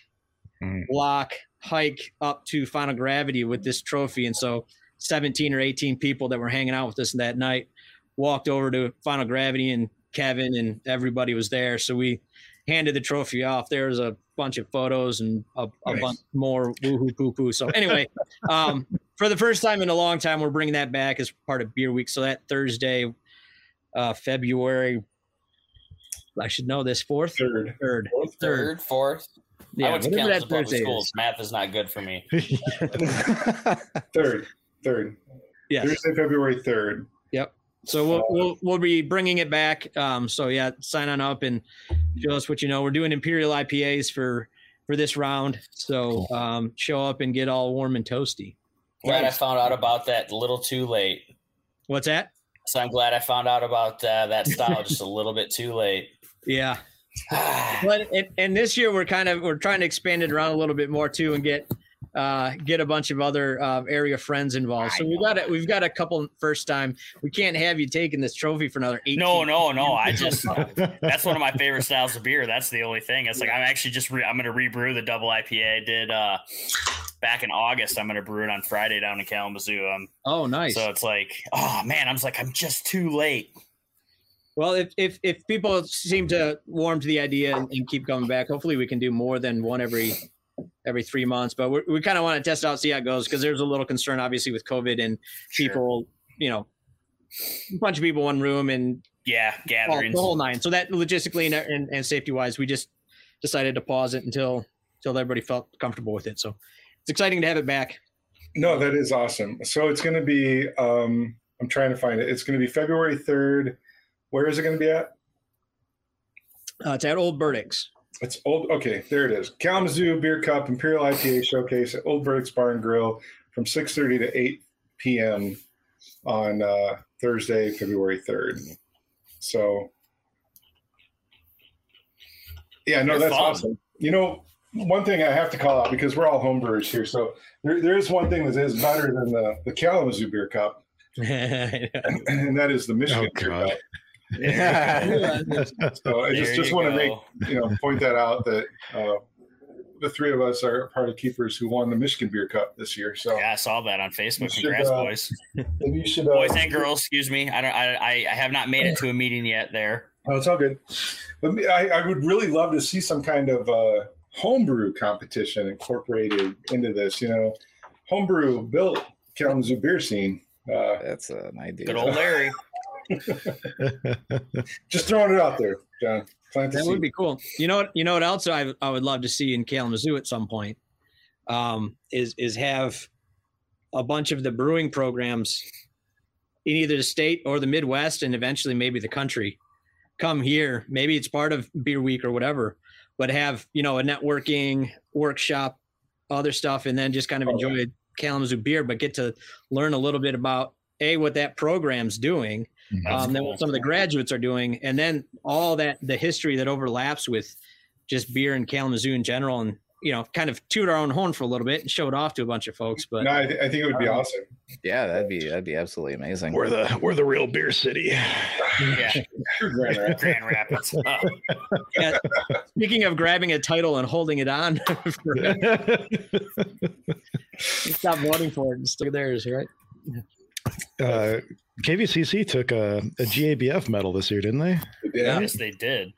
Mm. block hike up to Final Gravity with this trophy. And so 17 or 18 people that were hanging out with us that night walked over to Final Gravity and Kevin and everybody was there. So we handed the trophy off. There's a bunch of photos and a, a Nice. bunch more woohoo poo poo. So anyway, um, for the first time in a long time, we're bringing that back as part of Beer Week. So that Thursday, uh, February, I should know this fourth, Third. third, Third, fourth. I went to whatever Kansas public Thursday schools. is. Math is not good for me. Third. Third. Yes. Thursday, February third. So we'll, we'll we'll be bringing it back. Um, so yeah, sign on up and show us what you know. We're doing Imperial IPAs for for this round. So um, show up and get all warm and toasty. Glad I found out about that a little too late. What's that? So I'm glad I found out about uh, that style just a little bit too late. Yeah. But and, and this year we're kind of we're trying to expand it around a little bit more too and get uh, get a bunch of other uh, area friends involved. So we've got it. We've got a couple first time. We can't have you taking this trophy for another eight. no, no, no. I just that's one of my favorite styles of beer. That's the only thing. It's like I'm actually just re- I'm going to rebrew the double IPA I did uh, back in August. I'm going to brew it on Friday down in Kalamazoo. Um, Oh, nice. So it's like, oh man, I'm just like I'm just too late. Well, if if if people seem to warm to the idea and, and keep coming back, hopefully we can do more than one every every three months. But we we kind of want to test out, see how it goes, because there's a little concern, obviously, with COVID and people, you know, a bunch of people one room and Yeah, all, gatherings. the whole nine. So that logistically and, and, and safety wise, we just decided to pause it until until everybody felt comfortable with it. So it's exciting to have it back. No, that is awesome. So it's going to be. Um, I'm trying to find it. It's going to be February third. Where is it going to be at? Uh, it's at Old Burdick's. It's old. Okay, there it is. Kalamazoo Beer Cup Imperial IPA Showcase at Old Burdick's Bar and Grill from 6:30 to 8 p.m. on uh, Thursday, February 3rd. So, yeah, no, Good that's fun. awesome. You know, one thing I have to call out because we're all homebrewers here. So there, there is one thing that is better than the, the Kalamazoo Beer Cup, and that is the Michigan Oh, Beer Cup. Yeah. So I just, just you want to make you know point that out that uh, the three of us are part of keepers who won the Michigan Beer Cup this year. So Yeah, I saw that on Facebook. You should, Congrats, uh, boys. maybe you should uh, Boys and girls, excuse me. I don't. I, I. I have not made it to a meeting yet. There. Oh, it's all good. But I, I would really love to see some kind of uh, homebrew competition incorporated into this. You know, homebrew built Kalamazoo beer scene. Uh, That's an idea. Good old Larry. just throwing it out there, John. Plant That would be cool. You know what? You know what else I I would love to see in Kalamazoo at some point um, is is have a bunch of the brewing programs in either the state or the Midwest, and eventually maybe the country come here. Maybe it's part of Beer Week or whatever, but have you know a networking workshop, other stuff, and then just kind of Oh, enjoy Kalamazoo beer, but get to learn a little bit about a what that program's doing um, then cool. what some of the graduates are doing, and then all that the history that overlaps with just beer and Kalamazoo in general, and you know, kind of toot our own horn for a little bit and show it off to a bunch of folks. But No, I, th- I think it would be Um, awesome. Yeah, that'd be that'd be absolutely amazing. We're the we're the real beer city. Yeah, Grand Rapids. Grand Rapids. Uh, yeah, speaking of grabbing a title and holding it on, for, stop voting for it and stick theirs, right? Uh, KVCC took a, a GABF medal this year, didn't they? They did. yes, they did.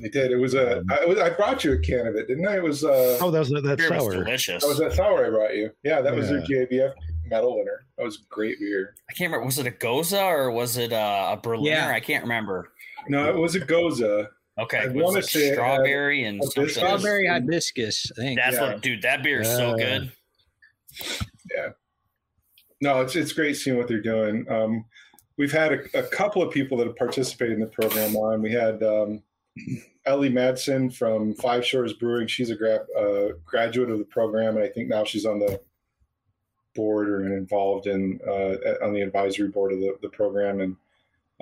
They did. It was a. I, was, I brought you a can of it, didn't I? It was. Uh, Oh, that was that, that Beer was sour. delicious. that was that sour I brought you. Yeah, that was their Yeah. GABF medal winner. That was great beer. I can't remember. Was it a Gose or was it uh, a Berliner? Yeah. I can't remember. No, it was a Gose. Okay, I was wanna it say it had strawberry and hibiscus. Strawberry hibiscus, I think. That's Yeah. what, dude. That beer is so good. No, it's it's great seeing what they're doing. Um, we've had a, a couple of people that have participated in the program on. We had um, Ellie Madsen from Five Shores Brewing. She's a gra- uh, graduate of the program, and I think now she's on the board or involved in uh, on the advisory board of the, the program. And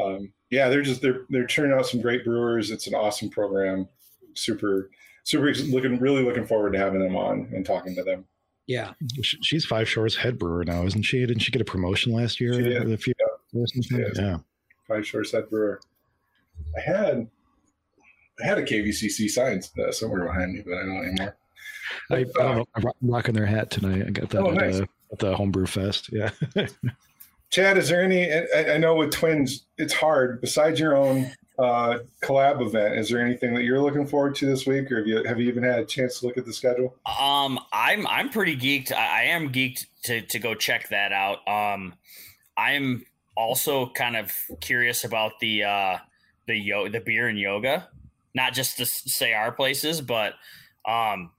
um, yeah, they're just they're they're turning out some great brewers. It's an awesome program. Super super looking really looking forward to having them on and talking to them. Yeah. Sh- She's Five Shores head brewer now, isn't she? Didn't she get a promotion last year? She did. a few or something? She did. Yeah. Five Shores Head Brewer. I had I had a KVCC sign uh, somewhere behind me, but I don't anymore. I, I don't know. I'm ro- rocking their hat tonight. I got that Oh, at, nice. uh, at the homebrew fest. Yeah. Chad, is there any? I, I know with twins, it's hard. Besides your own uh, collab event, is there anything that you're looking forward to this week, or have you have you even had a chance to look at the schedule? Um, I'm I'm pretty geeked. I, I am geeked to to go check that out. Um, I'm also kind of curious about the uh the yo the beer and yoga, not just to say our places, but um,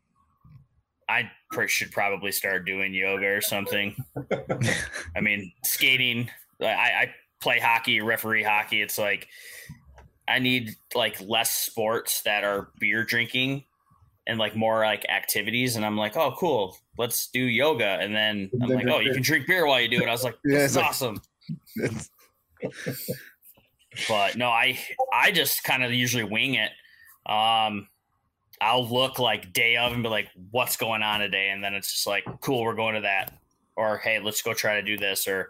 I pr- should probably start doing yoga or something. I mean, skating. I, I play hockey, referee hockey. It's like I need like less sports that are beer drinking and like more like activities. And I'm like, oh, cool. Let's do yoga. And then I'm like, oh, you can drink beer while you do it. I was like, this is like- awesome. But no, I I just kind of usually wing it. Um, I'll look like day of and be like, what's going on today? And then it's just like, cool, we're going to that. Or hey, let's go try to do this. Or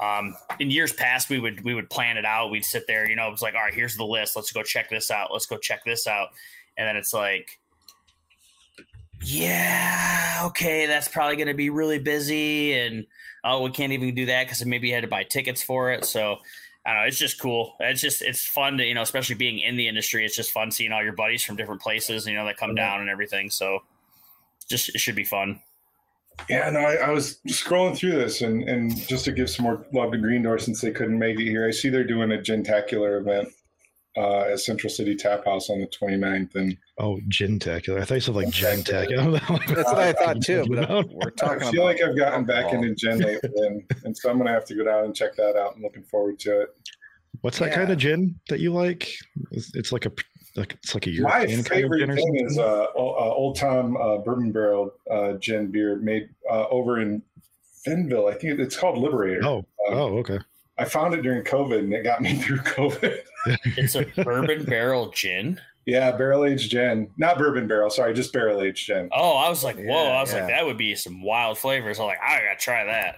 um, in years past, we would we would plan it out. We'd sit there, you know, it was like, all right, here's the list. Let's go check this out. Let's go check this out. And then it's like, yeah, okay, that's probably going to be really busy. And oh, we can't even do that because maybe you had to buy tickets for it. So I don't know. It's just cool. It's just it's fun to you know, especially being in the industry. It's just fun seeing all your buddies from different places, you know, that come down and everything. So just it should be fun. Yeah, no, I, I was scrolling through this, and and just to give some more love to Green Door since they couldn't make it here, I see they're doing a Gentacular event uh, at Central City Tap House on the 29th, and Oh, Gentacular. I thought you said like Gentacular. That's what I thought too. But No. we're talking. I feel about like I've gotten back alcohol. into Gen lately, and, and so I'm gonna have to go down and check that out. I'm looking forward to it. What's that Yeah. kind of gin that you like? It's, it's like a like it's like a My European kind of favorite gin thing is uh, uh, Old time uh, Bourbon Barrel uh, gin beer made uh, over in Fenville. I think it's called Liberator. oh, Um, oh, okay. I found it during COVID, and it got me through COVID. It's a bourbon barrel gin. yeah, barrel aged gin, not bourbon barrel. Sorry, just barrel aged gin. Oh, I was like, whoa! Yeah, I was like, that would be some wild flavors. I'm like, I gotta try that.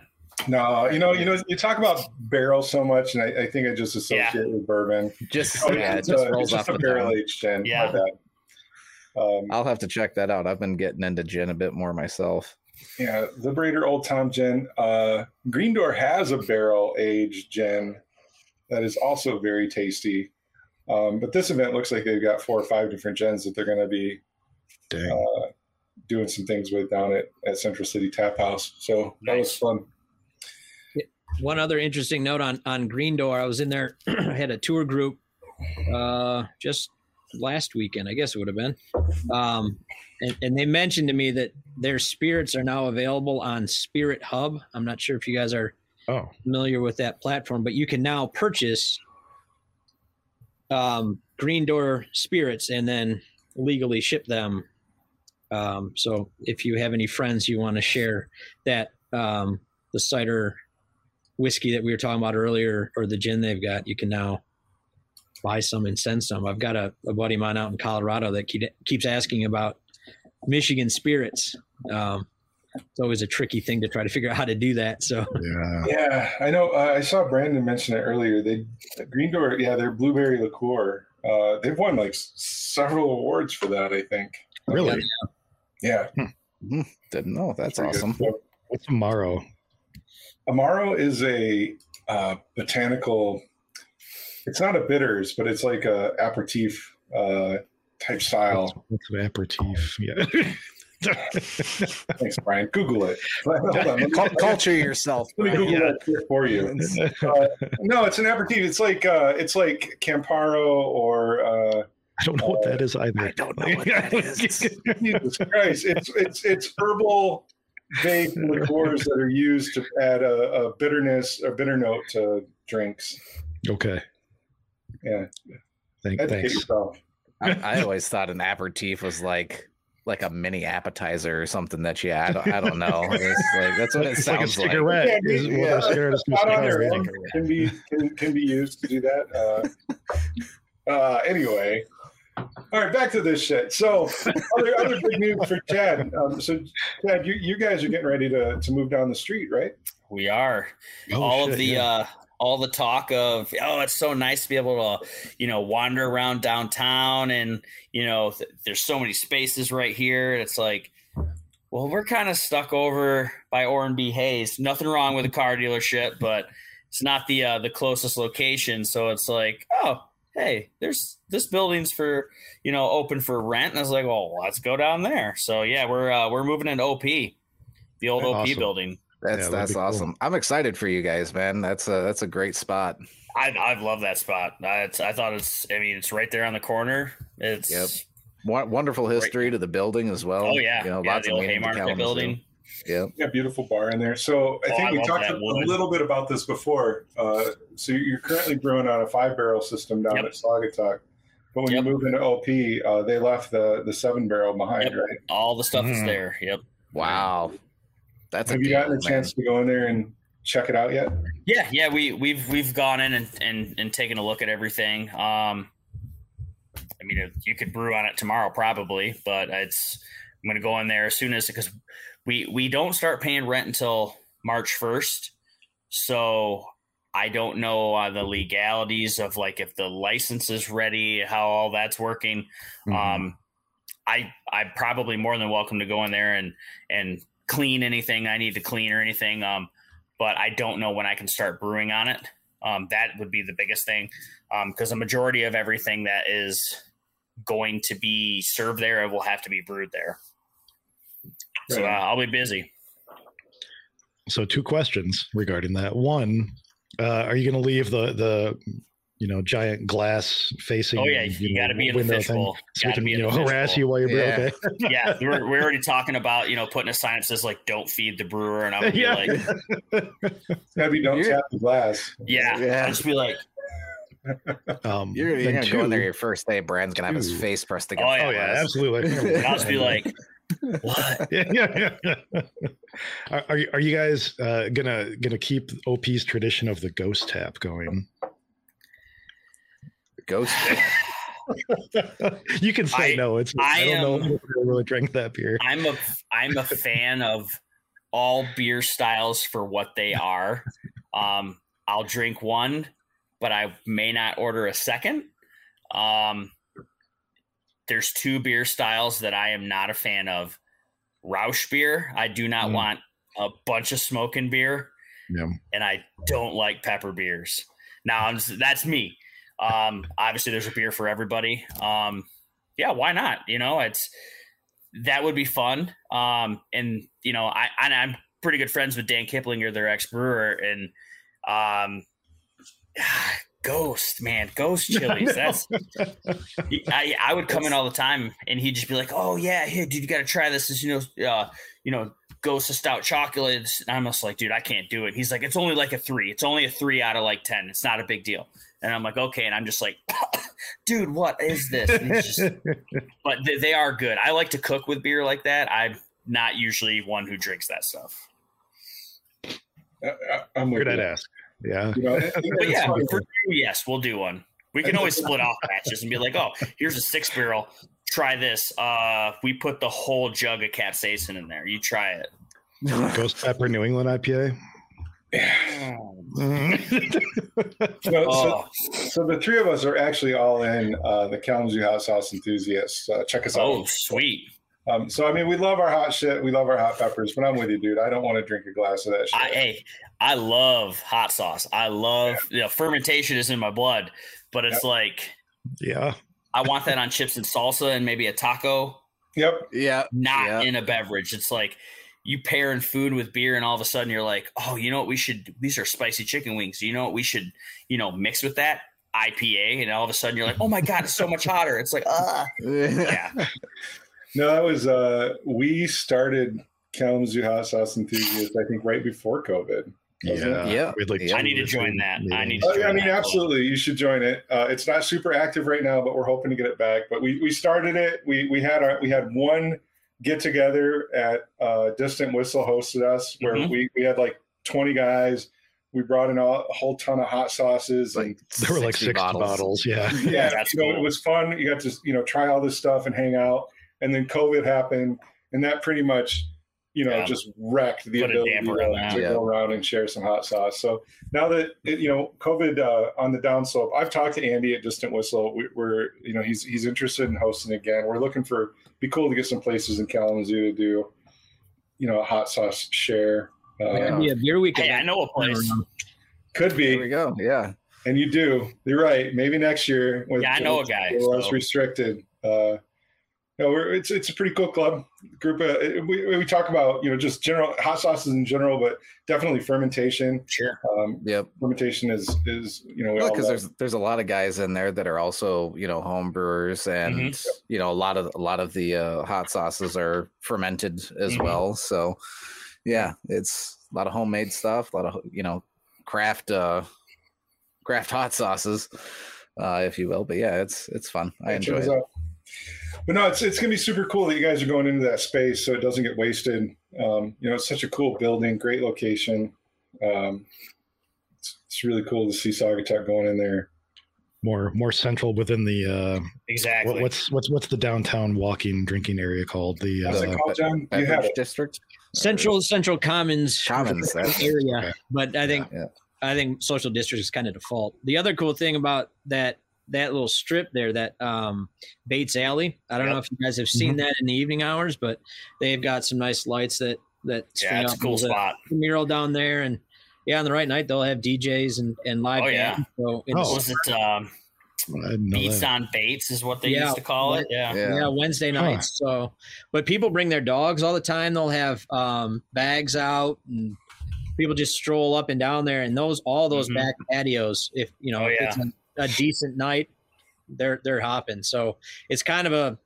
No, you know, you know, you talk about barrel so much, and I, I think I just associate it with bourbon. just Oh, yeah, it just a, rolls it's off just a barrel aged gin. Yeah. My bad. Um, I'll have to check that out. I've been getting into gin a bit more myself. Yeah, Liberator Old Tom Gin. Uh, Green Door has a barrel aged gin that is also very tasty. Um, but this event looks like they've got four or five different gens that they're going to be uh, doing some things with down at, at Central City Tap House. So that was fun. One other interesting note on on Green Door, I was in there, I had a tour group uh, just last weekend, I guess it would have been, um, and, and they mentioned to me that their spirits are now available on Spirit Hub. I'm not sure if you guys are oh, familiar with that platform, but you can now purchase um, Green Door spirits and then legally ship them. Um, so if you have any friends you want to share that um, the cider whiskey that we were talking about earlier or the gin they've got, you can now buy some and send some. I've got a, a buddy of mine out in Colorado that keep, keeps asking about Michigan spirits. Um, it's always a tricky thing to try to figure out how to do that. So Yeah. Yeah, I know. Uh, I saw Brandon mention it earlier. They Green Door, yeah, their blueberry liqueur. Uh, they've won like s- several awards for that. I think. Really? Yeah, Didn't know. That's pretty awesome. So, What's Amaro? Amaro is a uh, botanical. It's not a bitters, but it's like a aperitif uh, type style. What's an aperitif? Yeah. Thanks, Brian. Google it. Hold on, let me- culture yourself. Let me Google Yeah. that shit for you. Uh, no, it's an aperitif. It's like uh, it's like Campari or uh, I don't know what that is either. I don't know what that is. Jesus Christ. It's it's it's herbal based liqueurs that are used to add a, a bitterness or bitter note to drinks. okay. Yeah, Thank, educate thanks. yourself. I, I always thought an aperitif was like like a mini appetizer or something that you add. I don't, I don't know. It's like, that's what it It's like a sounds like. cigarette. Yeah, is yeah. a cigarette is to a Not on their yeah. own can be can, can be used to do that. Uh, uh, anyway, all right, back to this shit. So, other other big news for Chad. Um, so, Chad, you, you guys are getting ready to to move down the street, right? we are. Oh, all of the yeah. uh all the talk of oh it's so nice to be able to you know wander around downtown and you know th- there's so many spaces right here it's like well we're kind of stuck over by Orrin B. Hayes nothing wrong with a car dealership but it's not the uh the closest location so it's like oh hey there's this building's for you know open for rent and I was like well let's go down there so yeah we're uh we're moving into OP the old OP Awesome. building That's Yeah, that's be cool. awesome. I'm excited for you guys, man. That's a that's a great spot. I I love that spot. I, I thought it's. I mean, it's right there on the corner. It's. Yep. Wonderful history to the building as well. Oh yeah, you know, yeah. lots The of old meaning to Haymarket Kalamazoo. building. Yep. Yeah, beautiful bar in there. So I Oh, think I we love talked a, wood. little bit about this before. Uh, so you're currently brewing on a five barrel system down Yep. at Saugatuck. But when Yep. you move into OP, uh, they left the, the seven barrel behind, Yep. right? All the stuff is Mm. there. Yep. Wow. That's Have a you gotten a deal, chance to go in there and check it out yet? Yeah, yeah. We we've we've gone in and and, and taken a look at everything. Um, I mean, you could brew on it tomorrow probably, but it's I'm going to go in there as soon as because we we don't start paying rent until March first, so I don't know uh, the legalities of like if the license is ready, how all that's working. Mhm. Um, I I'm probably more than welcome to go in there and and clean anything I need to clean or anything. Um, but I don't know when I can start brewing on it. Um, that would be the biggest thing because a majority of everything that is going to be served there will have to be brewed there. So uh, I'll be busy. So two questions regarding that. One, uh, are you going to leave the the you know giant glass facing? Oh yeah, you, know, got to be in the fishbowl. So we Got to can be you know harass fishbowl. you while you're Yeah. okay. Yeah, we're, we're already talking about you know putting a sign that says like "Don't feed the brewer," and I'm gonna be Yeah. like, Maybe don't You're- tap the glass. "Yeah," Yeah. I'll just be like, Um, You're, you're gonna go in there your first day. Brand's gonna have his face pressed Oh, against. Oh yeah, absolutely. I'll just be like, "What?" yeah, yeah, yeah. Are, are you are you guys uh, gonna gonna keep OP's tradition of the ghost tap going? Ghost. you can say I- no. It's I I, don't know am- if I really drank that beer. I'm a I'm a fan of all beer styles for what they are. Um, I'll drink one, but I may not order a second. Um, there's two beer styles that I am not a fan of. Rauch beer, I do not Mm. want a bunch of smoke in beer, Yeah. and I don't like pepper beers. Now I'm just- that's me. Um, obviously, there's a beer for everybody. Um, yeah, why not? You know, it's that would be fun. Um, and you know, I and I'm pretty good friends with Dan Kiplinger, their ex brewer, and um, Ghost man, Ghost chilies. That's I, I would come in all the time, and he'd just be like, "Oh yeah, here, dude, you got to try this. This, you know, uh, you know, Ghost of Stout chocolate." And I'm just like, "Dude, I can't do it." He's like, "It's only like a three. It's only a three out of like ten. It's not a big deal." And I'm like, "Okay." And I'm just like, "Dude, what is this?" And he's just, but they, they are good. I like to cook with beer like that. I'm not usually one who drinks that stuff. I, I- I'm with Figured I'd ask. Yeah. You know, and- and But yeah, for you, yes, we'll do one. We can always split off batches and be like, "Oh, here's a six barrel. Try this. Uh, we put the whole jug of capsaicin in there. You try it. Ghost Pepper New England IPA. So, Oh, so, so the three of us are actually all in uh, the Kalamazoo hot sauce enthusiasts. Uh, check us out. oh, sweet. Um, so I mean, we love our hot shit. We love our hot peppers. But I'm with you, dude. I don't want to drink a glass of that shit. I, hey, I love hot sauce. I love you know, fermentation is in my blood, but it's like yeah. I want that on chips and salsa and maybe a taco, yep. yeah, not Yeah. in a beverage. It's like you pairing food with beer, and all of a sudden you're like, oh, you know what? We should. These are spicy chicken wings. You know what? We should, you know, mix with that IPA, and all of a sudden you're like, oh my god, it's so much hotter. It's like, ah, yeah, No, that was uh we started Kalamazoo hot sauce enthusiasts. I think right before COVID. Yeah. Yeah. We had like Yeah. I need to join that. I need to Oh, yeah, I mean, that. absolutely. You should join it. Uh, it's not super active right now, but we're hoping to get it back. But we, we started it. We we had our we had one get together at uh, Distant Whistle hosted us where Mhm. we, we had like twenty guys. We brought in a, a whole ton of hot sauces and like There were like 60 bottles. Yeah. yeah, That's you know, cool. it was fun. You got to you know try all this stuff and hang out. And then COVID happened, and that pretty much you know Yeah. just wrecked the Put ability to, Yeah. go around and share some hot sauce. So now that it, you know COVID uh, on the downslope, I've talked to Andy at Distant Whistle. We, we're you know he's he's interested in hosting again. We're looking for be cool to get some places in Kalamazoo to do you know a hot sauce share. Uh, Yeah. Yeah, beer week. Hey, I know a place. Could be. There we go. Yeah. and you do. You're right. Maybe next year. With, Yeah, I know a guy, Less so- restricted. Uh, no, we're, it's it's a pretty cool club group. Of, we we talk about you know just general hot sauces in general, but definitely fermentation. Sure. Um, Yep. fermentation is is you know because love. there's there's a lot of guys in there that are also you know home brewers and Mm-hmm. you know a lot of a lot of the uh, hot sauces are fermented as Mhm. well so yeah it's a lot of homemade stuff a lot of you know craft uh craft hot sauces uh if you will but yeah it's it's fun i Yeah, enjoy it out. But no, it's it's gonna be super cool that you guys are going into that space so it doesn't get wasted. Um, you know, it's such a cool building, great location. Um, it's, it's really cool to see Saugatuck going in there. More more central within the uh Exactly. what, what's what's what's the downtown walking drinking area called? The What's it uh, called, John? You have Beverage it. district Central Central Commons Commons, area, Okay. but I think yeah I think social district is kind of default. The other cool thing about that that little strip there, that um, Bates Alley. I don't know if you guys have seen that in the evening hours, but they've got some nice lights that that yeah, string it's a cool There's spot. mural down there, and yeah, on the right night they'll have DJs and and live. Oh, yeah. bands. So it's, Oh. Was it um, I didn't know Beats that. on Bates is what they Yeah. used to call it? Yeah. yeah, yeah. Wednesday Huh. nights. So, but people bring their dogs all the time. They'll have um, bags out, and people just stroll up and down there. And those all those Mhm. back patios, if you know, Oh, if it's a, a decent night, they're they're hopping. So it's kind of a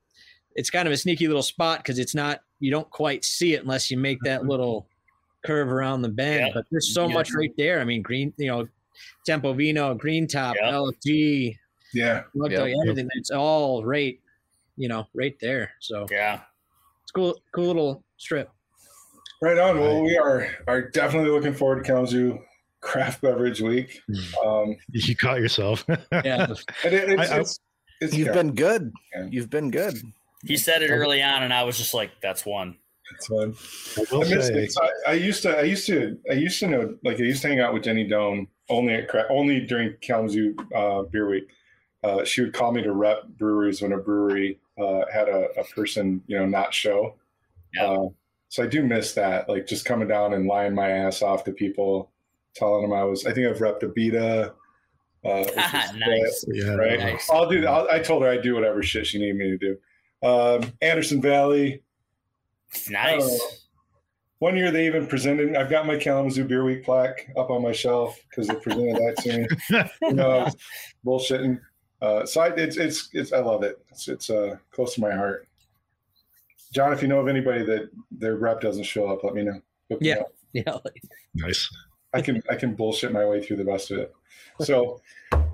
it's kind of a sneaky little spot because it's not you don't quite see it unless you make that mm-hmm. little curve around the bend. Yeah. But there's so Yeah. much right there. I mean, green, you know, Tempo Vino, Green Top, Yeah. LFG, Yeah. look Yep. like everything. It's all right, you know, right there. So Yeah. it's cool, cool little strip. Right on. Well, we are are definitely looking forward to Kalamazoo Craft Beverage Week. Um, You caught yourself. Yeah, it, it's, I- I- it's, it's you've yeah, been good Yeah. you've been good He said it early on, and I was just like, that's one. it's fun. I I miss say, it. So I, I used to, I used to, I used to know, like I used to hang out with Jenny Doan only at cra- only during Kalamazoo uh, Beer Week. Uh, she would call me to rep breweries when a brewery uh, had a, a person, you know, not show. Yeah. Uh, so I do miss that, like just coming down and lying my ass off to people, telling them I was. I think I've repped Abita. Uh, which is- nice. yeah, right? Nice. I'll do. I'll, I told her I'd do whatever shit she needed me to do. Um, Anderson Valley. Nice. Oh. One year they even presented. I've got my Kalamazoo Beer Week plaque up on my shelf because they presented that to me. You know, bullshitting. Uh, so I, it's it's it's I love it. It's it's uh, close to my heart. John, if you know of anybody that their rep doesn't show up, let me know. Hook me Yeah. yeah. nice. I can I can bullshit my way through the rest of it. So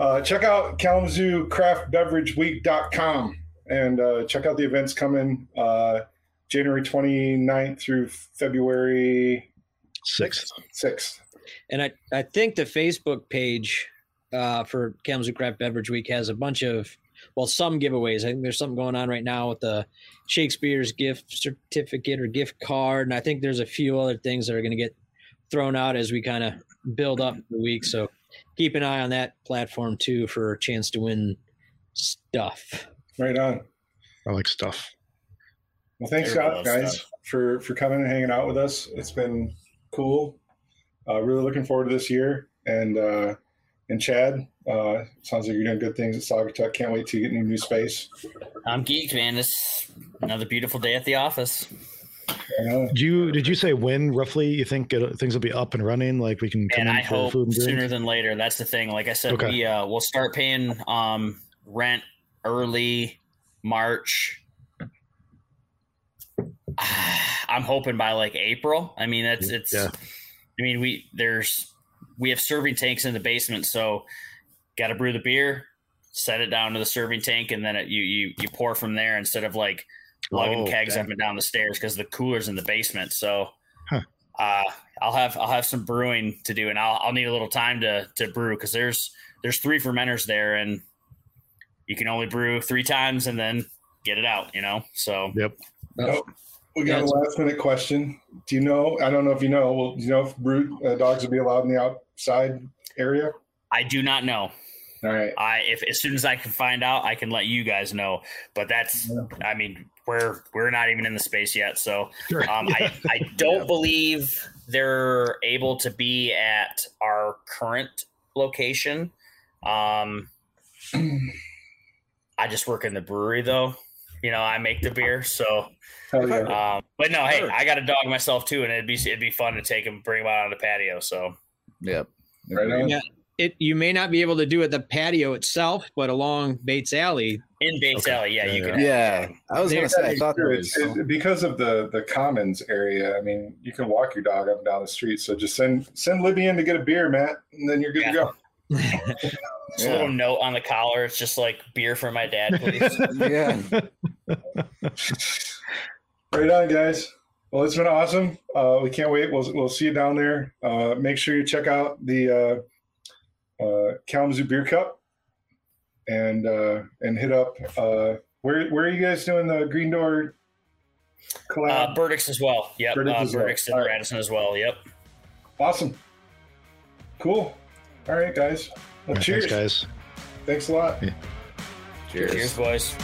uh, check out Kalamazoo Craft Beverage Week.com and uh, check out the events coming uh, January 29th through February Six. 6th. And I, I think the Facebook page uh, for Kalamazoo Craft Beverage Week has a bunch of well, some giveaways. I think there's something going on right now with the Shakespeare's gift certificate or gift card, and I think there's a few other things that are going to get thrown out as we kind of build up the week. So keep an eye on that platform too for a chance to win stuff. Right on. I like stuff. Well, thanks, Scott, guys, stuff. for for coming and hanging out with us. It's been cool. Uh, really looking forward to this year. And uh, and Chad, uh, sounds like you're doing good things at Saugatuck. Can't wait to get in a new space. I'm geeked, man. This another beautiful day at the office. Uh, Did you did you say when roughly you think it, things will be up and running? Like we can come and in I for hope food and drink? sooner than later. That's the thing. Like I said, Okay. we uh, we'll start paying um, rent early March. I'm hoping by like April. I mean, that's it's. Yeah. I mean, we there's we have serving tanks in the basement, so got to brew the beer, set it down to the serving tank, and then it, you you you pour from there instead of like lugging Oh, kegs up and down the stairs because the cooler's in the basement. So, Huh. uh, I'll have I'll have some brewing to do, and I'll I'll need a little time to to brew because there's there's three fermenters there, and you can only brew three times and then get it out. You know, so oh, we got Yeah, a last minute question. Do you know? I don't know if you know. Well, do you know if brood uh, dogs will be allowed in the outside area? I do not know. All right. I if as soon as I can find out, I can let you guys know. But that's I mean we're we're not even in the space yet, so Sure. um, I I don't believe they're able to be at our current location. Um, I just work in the brewery though. You know, I make the beer, so. Yeah. Um, but no, hey, I got a dog myself too, and it'd be it'd be fun to take him, bring him out on the patio. So Yep. Right. Yeah. It you may not be able to do it the patio itself, but along Bates Alley, in Bates Okay. Alley, yeah, you Yeah, can. Yeah. I was gonna say I thought there was it- because of the the commons area. I mean, you can walk your dog up and down the street. So just send send Libby in to get a beer, Matt, and then you're good to go. Just a little note on the collar. It's just like beer for my dad, please. yeah. Right on, guys. Well, it's been awesome. Uh, we can't wait. We'll we'll see you down there. Uh, make sure you check out the uh, uh, Kalamazoo Beer Cup and uh, and hit up. Uh, where where are you guys doing the Green Door collab? Uh, Burdick's as well. Yep. Burdick uh, as well. And All right. Radisson as well. Yep. awesome. Cool. All right, guys. Well, Thanks, cheers. guys. Thanks a lot. Cheers. Cheers, boys.